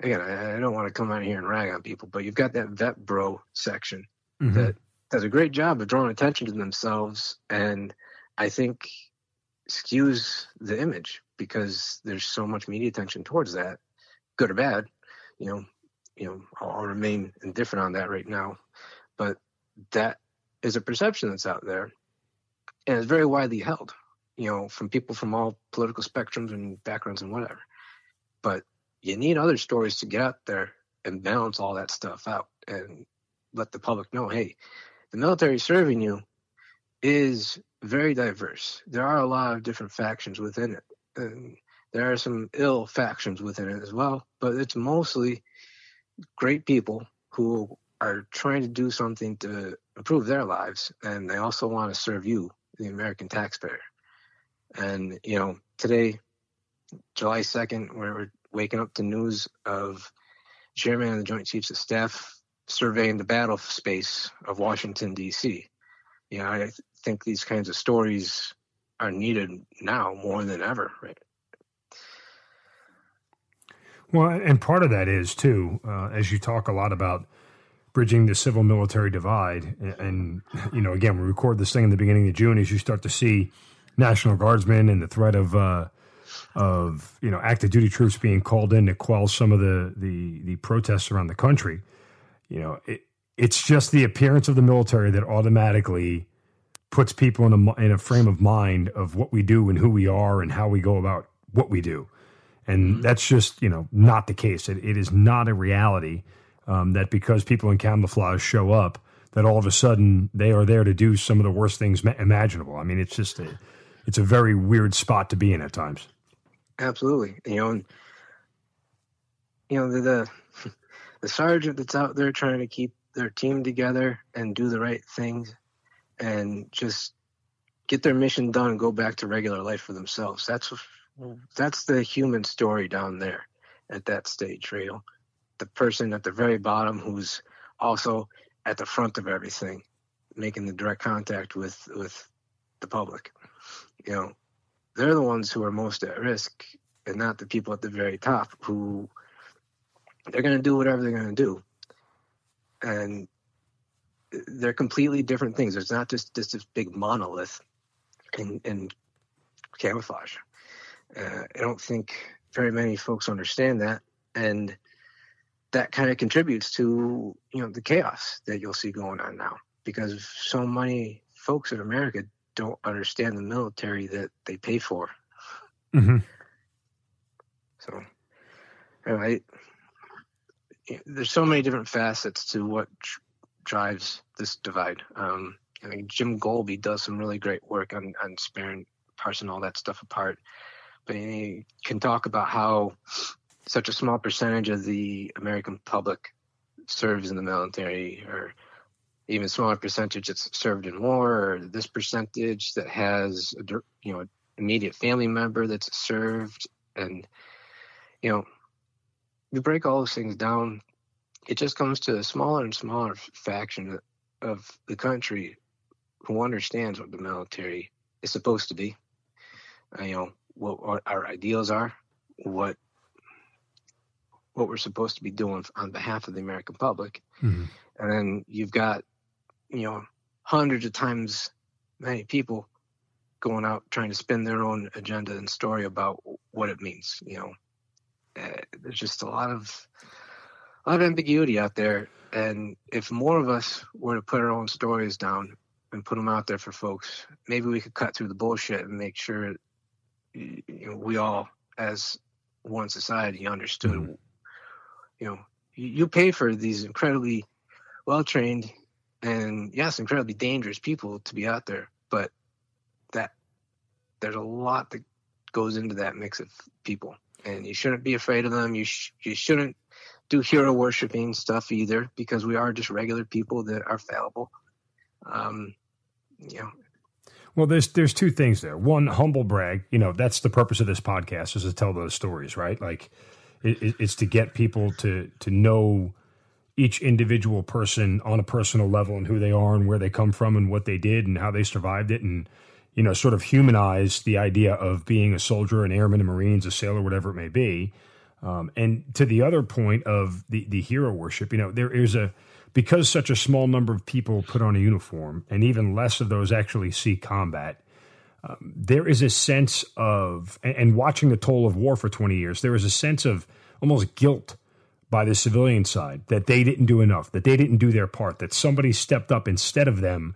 C: Again, I, I, don't want to come out here and rag on people, but you've got that vet bro section mm-hmm. that does a great job of drawing attention to themselves, and I think skews the image because there's so much media attention towards that, good or bad. You know, you know, I'll, I'll remain indifferent on that right now. But that is a perception that's out there, and it's very widely held. You know, from people from all political spectrums and backgrounds and whatever. But you need other stories to get out there and balance all that stuff out and let the public know, hey, the military is serving you is very diverse. There are a lot of different factions within it. And there are some ill factions within it as well, but it's mostly great people who are trying to do something to improve their lives, and they also want to serve you, the American taxpayer. And you know, today, July second, we're waking up to news of Chairman of the Joint Chiefs of Staff surveying the battle space of Washington D.C. You know, I think these kinds of stories are needed now more than ever, right?
B: Well, and part of that is too, uh, as you talk a lot about bridging the civil military divide, and, and, you know, again, we record this thing in the beginning of June. As you start to see National Guardsmen and the threat of uh, of you know active duty troops being called in to quell some of the the the protests around the country, you know, it, it's just the appearance of the military that automatically puts people in a in a frame of mind of what we do and who we are and how we go about what we do. And mm-hmm. that's just, you know, not the case. It, it is not a reality um, that because people in camouflage show up, that all of a sudden they are there to do some of the worst things ma- imaginable. I mean, it's just a, it's a very weird spot to be in at times.
C: Absolutely. You know, and, you know, the, the, the sergeant that's out there trying to keep their team together and do the right things and just get their mission done and go back to regular life for themselves. That's that's the human story down there at that stage, Rachel. The person at the very bottom who's also at the front of everything, making the direct contact with with the public. You know, they're the ones who are most at risk, and not the people at the very top who they're going to do whatever they're going to do, and they're completely different things. It's not just just this big monolith in, in camouflage. Uh, I don't think very many folks understand that, and that kind of contributes to you know the chaos that you'll see going on now because so many folks in America don't understand the military that they pay for. Mm-hmm. So, I, there's so many different facets to what drives this divide. Um, I mean, Jim Golby does some really great work on on sparing, parsing all that stuff apart. But he can talk about how such a small percentage of the American public serves in the military, or even smaller percentage that's served in war, or this percentage that has a you know immediate family member that's served, and you know you break all those things down, it just comes to a smaller and smaller faction of the country who understands what the military is supposed to be. Uh, you know what our ideals are, what what we're supposed to be doing on behalf of the American public, mm-hmm. and then you've got you know hundreds of times many people going out trying to spin their own agenda and story about what it means. You know, there's just a lot of a lot of ambiguity out there, and if more of us were to put our own stories down and put them out there for folks, maybe we could cut through the bullshit and make sure you know, we all, as one society, understood. Mm-hmm. You know, you, you pay for these incredibly well trained and yes, incredibly dangerous people to be out there, but that there's a lot that goes into that mix of people, and you shouldn't be afraid of them. You sh- you shouldn't do hero worshiping stuff either, because we are just regular people that are fallible. Um, you know,
B: well, there's there's two things there. One, humble brag. You know, that's the purpose of this podcast is to tell those stories, right? Like, it, it's to get people to to know each individual person on a personal level and who they are and where they come from and what they did and how they survived it and you know sort of humanize the idea of being a soldier, an airman, a marines, a sailor, whatever it may be. Um, and to the other point of the the hero worship, you know, there is a because such a small number of people put on a uniform and even less of those actually see combat, um, there is a sense of, and, and watching the toll of war for 20 years, there is a sense of almost guilt by the civilian side that they didn't do enough, that they didn't do their part, that somebody stepped up instead of them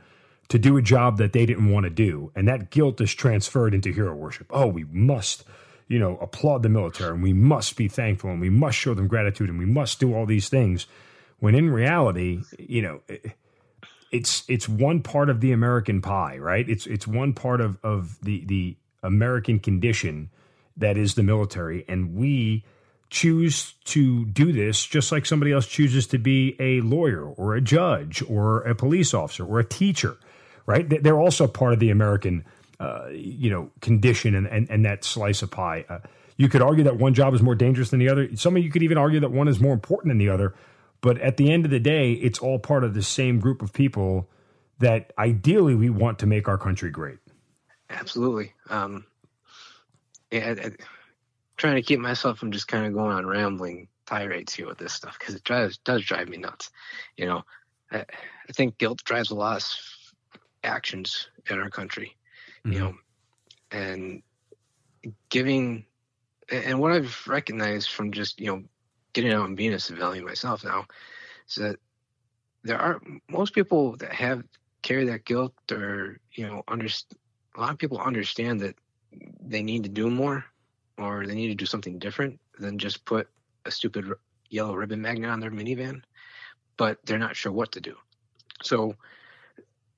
B: to do a job that they didn't want to do. And that guilt is transferred into hero worship. Oh, we must, you know, applaud the military and we must be thankful and we must show them gratitude and we must do all these things when in reality, you know, it's it's one part of the American pie, right? It's it's one part of of the the American condition that is the military, and we choose to do this just like somebody else chooses to be a lawyer or a judge or a police officer or a teacher, right? They're also part of the American, uh, you know, condition and, and, and that slice of pie. Uh, you could argue that one job is more dangerous than the other. Some of you could even argue that one is more important than the other. But at the end of the day, it's all part of the same group of people that ideally we want to make our country great.
C: Absolutely. Um, yeah, I, I, trying to keep myself from just kind of going on rambling tirades here with this stuff because it drives does drive me nuts. You know, I, I, think guilt drives a lot of actions in our country. Mm-hmm. You know, and giving and what I've recognized from just you know getting out and being a civilian myself now is that there are most people that have carry that guilt or you know understand a lot of people understand that they need to do more or they need to do something different than just put a stupid yellow ribbon magnet on their minivan but they're not sure what to do so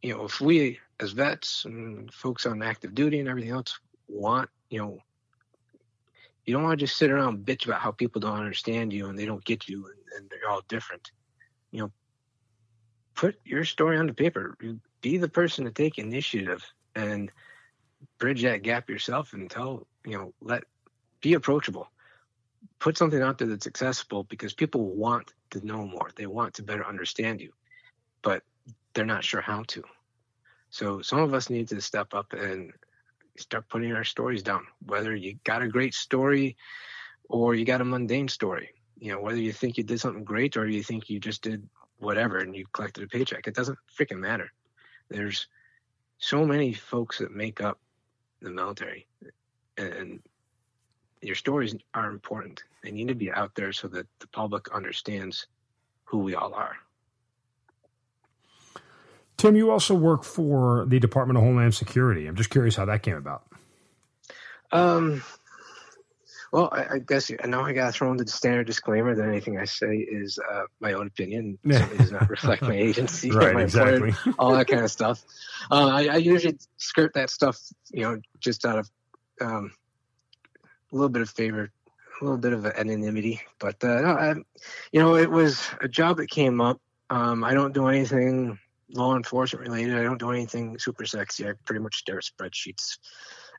C: you know if we as vets and folks on active duty and everything else want you know you don't want to just sit around and bitch about how people don't understand you and they don't get you and, and they're all different. You know, put your story on the paper. Be the person to take initiative and bridge that gap yourself and tell, you know, let be approachable. Put something out there that's accessible because people want to know more. They want to better understand you, but they're not sure how to. So some of us need to step up and start putting our stories down. Whether you got a great story or you got a mundane story, you know, whether you think you did something great or you think you just did whatever and you collected a paycheck, it doesn't freaking matter. There's so many folks that make up the military, and your stories are important. They need to be out there so that the public understands who we all are.
B: Tim, you also work for the Department of Homeland Security. I'm just curious how that came about.
C: Um, Well, I, I guess and now I got to throw in the standard disclaimer that anything I say is uh, my own opinion. It certainly does not reflect my agency
B: right,
C: my
B: exactly.
C: employer, all that kind of stuff. Uh, I, I usually skirt that stuff, you know, just out of um, a little bit of favor, a little bit of anonymity. But uh, no, I, you know, it was a job that came up. Um, I don't do anything law enforcement related. I don't do anything super sexy. I pretty much stare at spreadsheets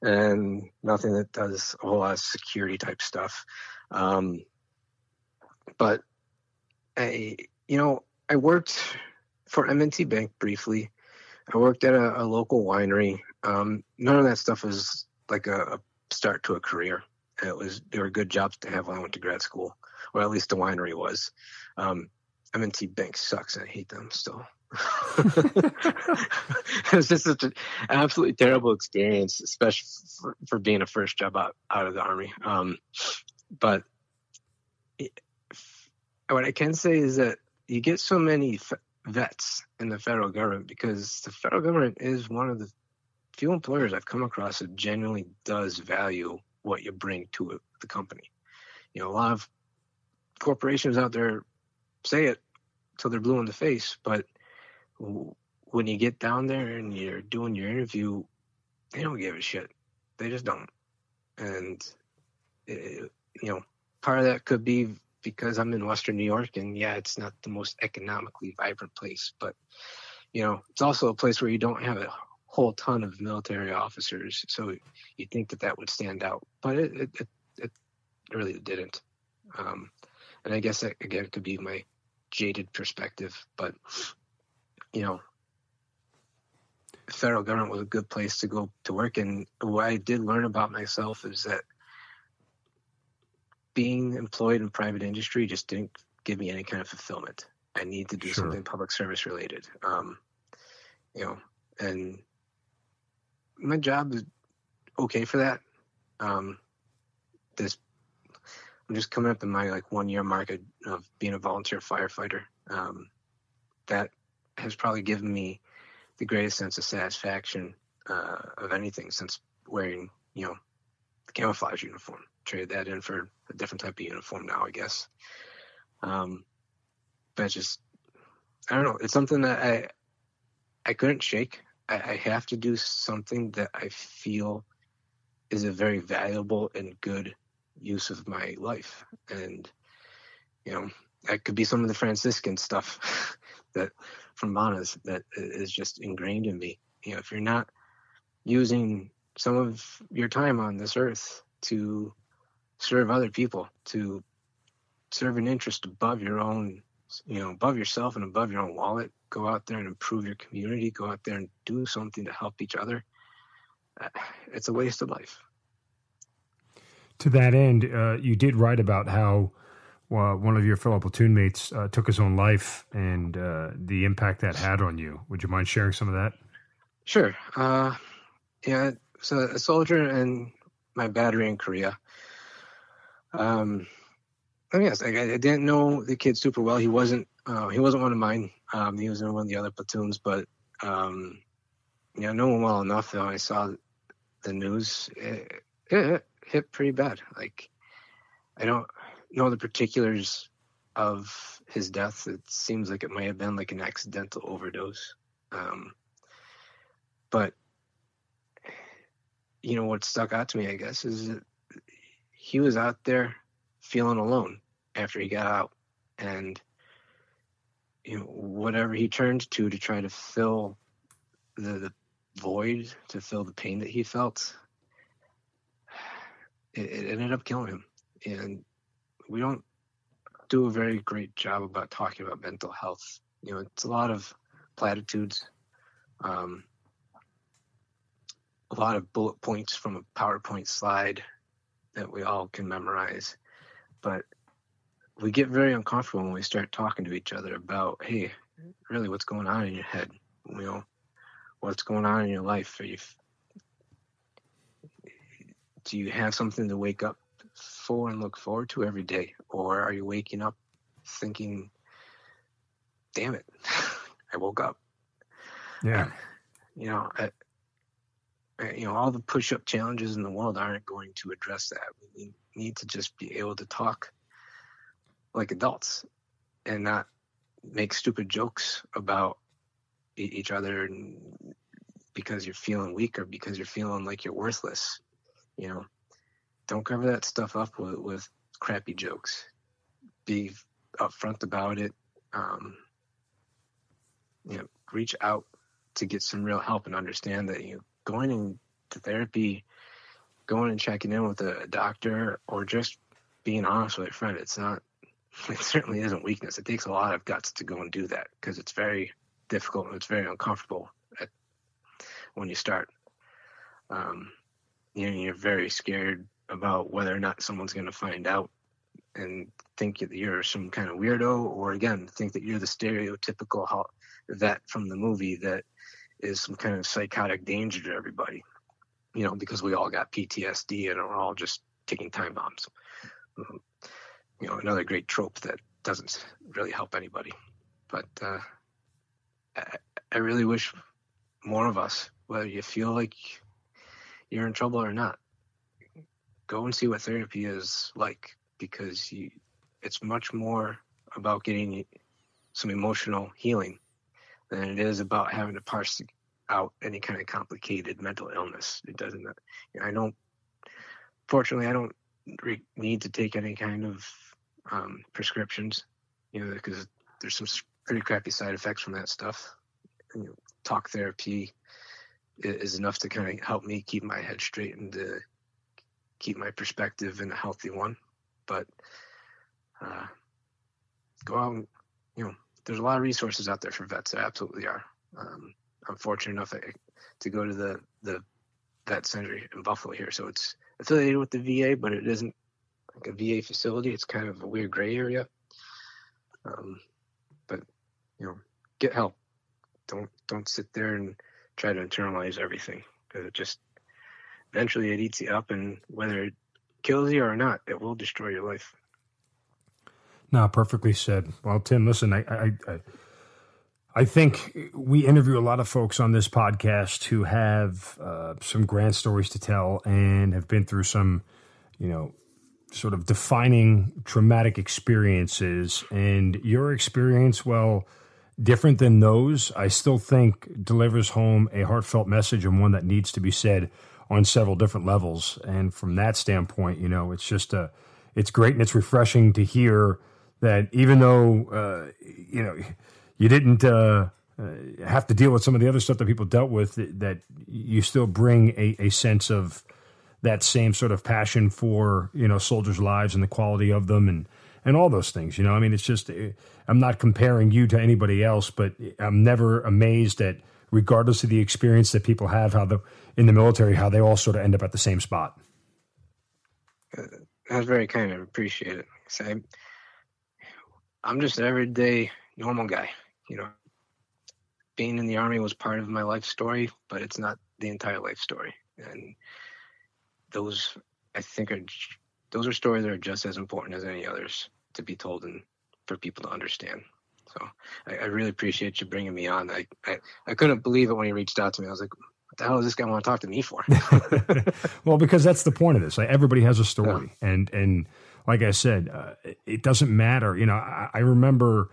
C: and nothing that does a whole lot of security type stuff. Um, but I, you know, I worked for M&T Bank briefly. I worked at a, a local winery. Um, none of that stuff was like a, a start to a career. It was there were good jobs to have when I went to grad school, or at least the winery was. Um, M&T Bank sucks. I hate them still. It was just such an absolutely terrible experience, especially for, for being a first job out, out of the army. Um, but it, what I can say is that you get so many vets in the federal government because the federal government is one of the few employers I've come across that genuinely does value what you bring to the company. You know, a lot of corporations out there say it till they're blue in the face, but when you get down there and you're doing your interview, they don't give a shit. They just don't. And, it, you know, part of that could be because I'm in Western New York and yeah, it's not the most economically vibrant place, but, you know, it's also a place where you don't have a whole ton of military officers. So you think that that would stand out, but it, it, it, it really didn't. Um, and I guess that again could be my jaded perspective, but you know, federal government was a good place to go to work. And what I did learn about myself is that being employed in private industry just didn't give me any kind of fulfillment. I need to do
B: Sure.
C: something public service related. Um, you know, and my job is okay for that. Um, this, I'm just coming up in my like one year mark of, of being a volunteer firefighter. Um, that has probably given me the greatest sense of satisfaction uh, of anything since wearing, you know, the camouflage uniform. Traded that in for a different type of uniform now, I guess. Um, but just, I don't know. It's something that I, I couldn't shake. I, I have to do something that I feel is a very valuable and good use of my life, and you know, that could be some of the Franciscan stuff that from Bonas that is just ingrained in me. You know, if you're not using some of your time on this earth to serve other people, to serve an interest above your own, you know, above yourself and above your own wallet, go out there and improve your community, go out there and do something to help each other. uh, It's a waste of life.
B: To that end, uh, you did write about how uh, one of your fellow platoon mates uh, took his own life and uh, the impact that had on you. Would you mind sharing some of that?
C: Sure. Uh, yeah, so a soldier in my battery in Korea. Um, I guess I, didn't know the kid super well. He wasn't. Uh, he wasn't one of mine. Um, he was in one of the other platoons, but um, yeah, I know him well enough that when I saw the news, it, it hit pretty bad. Like, I don't know the particulars of his death. It seems like it might have been like an accidental overdose. Um, but you know what stuck out to me, I guess, is that he was out there feeling alone after he got out, and you know whatever he turned to to try to fill the, the void, to fill the pain that he felt, it, it ended up killing him. And we don't do a very great job about talking about mental health. You know, it's a lot of platitudes. Um, a lot of bullet points from a PowerPoint slide that we all can memorize. But we get very uncomfortable when we start talking to each other about, hey, really, what's going on in your head? You know, what's going on in your life? Are you, do you have something to wake up for and look forward to every day? Or are you waking up thinking, damn it, I woke up?
B: Yeah.
C: you know, I, you know, all the push-up challenges in the world aren't going to address that. We need to just be able to talk like adults and not make stupid jokes about each other because you're feeling weak or because you're feeling like you're worthless you know don't cover that stuff up with, with crappy jokes. Be upfront about it. Um, you know reach out to get some real help and understand that you know, going into therapy going and checking in with a doctor or just being honest with a friend it's not it certainly isn't weakness. It takes a lot of guts to go and do that because it's very difficult and it's very uncomfortable at, when you start. Um, you know you're very scared about whether or not someone's going to find out and think that you're some kind of weirdo or again think that you're the stereotypical vet from the movie that is some kind of psychotic danger to everybody you know because we all got ptsd and we're all just taking time bombs mm-hmm. you know another great trope that doesn't really help anybody but uh, I, I really wish more of us whether you feel like you're in trouble or not go and see what therapy is like because you, it's much more about getting some emotional healing than it is about having to parse out any kind of complicated mental illness. It doesn't. I don't. Fortunately, I don't re- need to take any kind of um, prescriptions. You know, because there's some pretty crappy side effects from that stuff. You know, talk therapy is enough to kind of help me keep my head straight and to keep my perspective in a healthy one but uh, go out and, you know, there's a lot of resources out there for vets. There absolutely are. Um, I'm fortunate enough to go to the, the vet center in Buffalo here. So it's affiliated with the VA, but it isn't like a VA facility. It's kind of a weird gray area. Um, but you know, get help. Don't don't sit there and try to internalize everything because it just eventually it eats you up. And whether it kills you or not, it will destroy your life.
B: No, perfectly said. Well, Tim, listen, I, I, I, I think we interview a lot of folks on this podcast who have uh, some grand stories to tell and have been through some, you know, sort of defining traumatic experiences. And your experience, well, different than those, I still think delivers home a heartfelt message and one that needs to be said on several different levels. And from that standpoint, you know, it's just a, it's great and it's refreshing to hear that even though, uh, you know, you didn't uh, uh, have to deal with some of the other stuff that people dealt with, that you still bring a, a sense of that same sort of passion for, you know, soldiers' lives and the quality of them and, and all those things. You know, I mean, it's just, I'm not comparing you to anybody else, but I'm never amazed at, regardless of the experience that people have, how the in the military, how they all sort of end up at the same spot.
C: Uh, that's very kind of appreciate it. I'm, I'm just an everyday normal guy. You know, being in the army was part of my life story, but it's not the entire life story. And those, I think, are those are stories that are just as important as any others to be told and for people to understand. So I, I really appreciate you bringing me on. I, I, I couldn't believe it when he reached out to me. I was like, what the hell does this guy want to talk to me for?
B: well, because that's the point of this. Like, everybody has a story, yeah. and and like I said, uh, it doesn't matter. You know, I, I, remember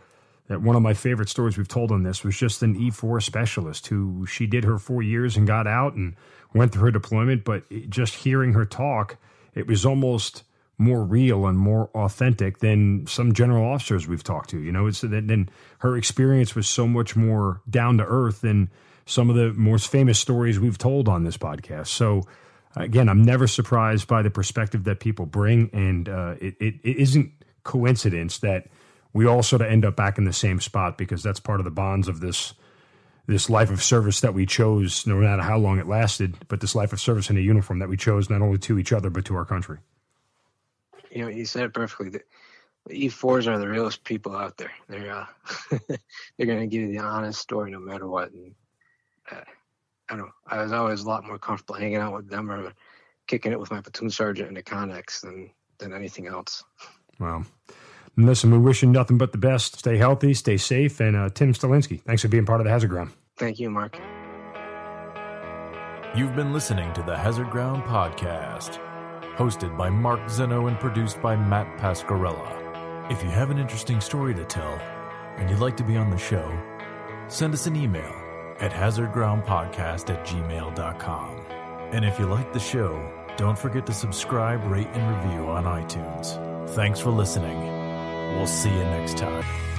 B: that one of my favorite stories we've told on this was just an E4 specialist who she did her four years and got out and went through her deployment. But just hearing her talk, it was almost more real and more authentic than some general officers we've talked to. You know, it's that then her experience was so much more down to earth than some of the most famous stories we've told on this podcast. So again, I'm never surprised by the perspective that people bring, and uh, it, it, it isn't coincidence that we all sort of end up back in the same spot because that's part of the bonds of this this life of service that we chose, no matter how long it lasted, but this life of service in a uniform that we chose not only to each other but to our country
C: you know, you said it perfectly. The, the E4s are the realest people out there. They're uh, they're going to give you the honest story no matter what. And uh, I don't know. I was always a lot more comfortable hanging out with them or kicking it with my platoon sergeant in the Connex than than anything else.
B: Wow. Listen, we wish you nothing but the best. Stay healthy, stay safe, and uh, Tim Stalinsky, thanks for being part of the Hazard Ground.
C: Thank you, Mark.
A: You've been listening to the Hazard Ground podcast. Hosted by Mark Zeno and produced by Matt Pasquarella. If you have an interesting story to tell and you'd like to be on the show, send us an email at hazardgroundpodcast at gmail.com. And if you like the show, don't forget to subscribe, rate, and review on iTunes. Thanks for listening. We'll see you next time.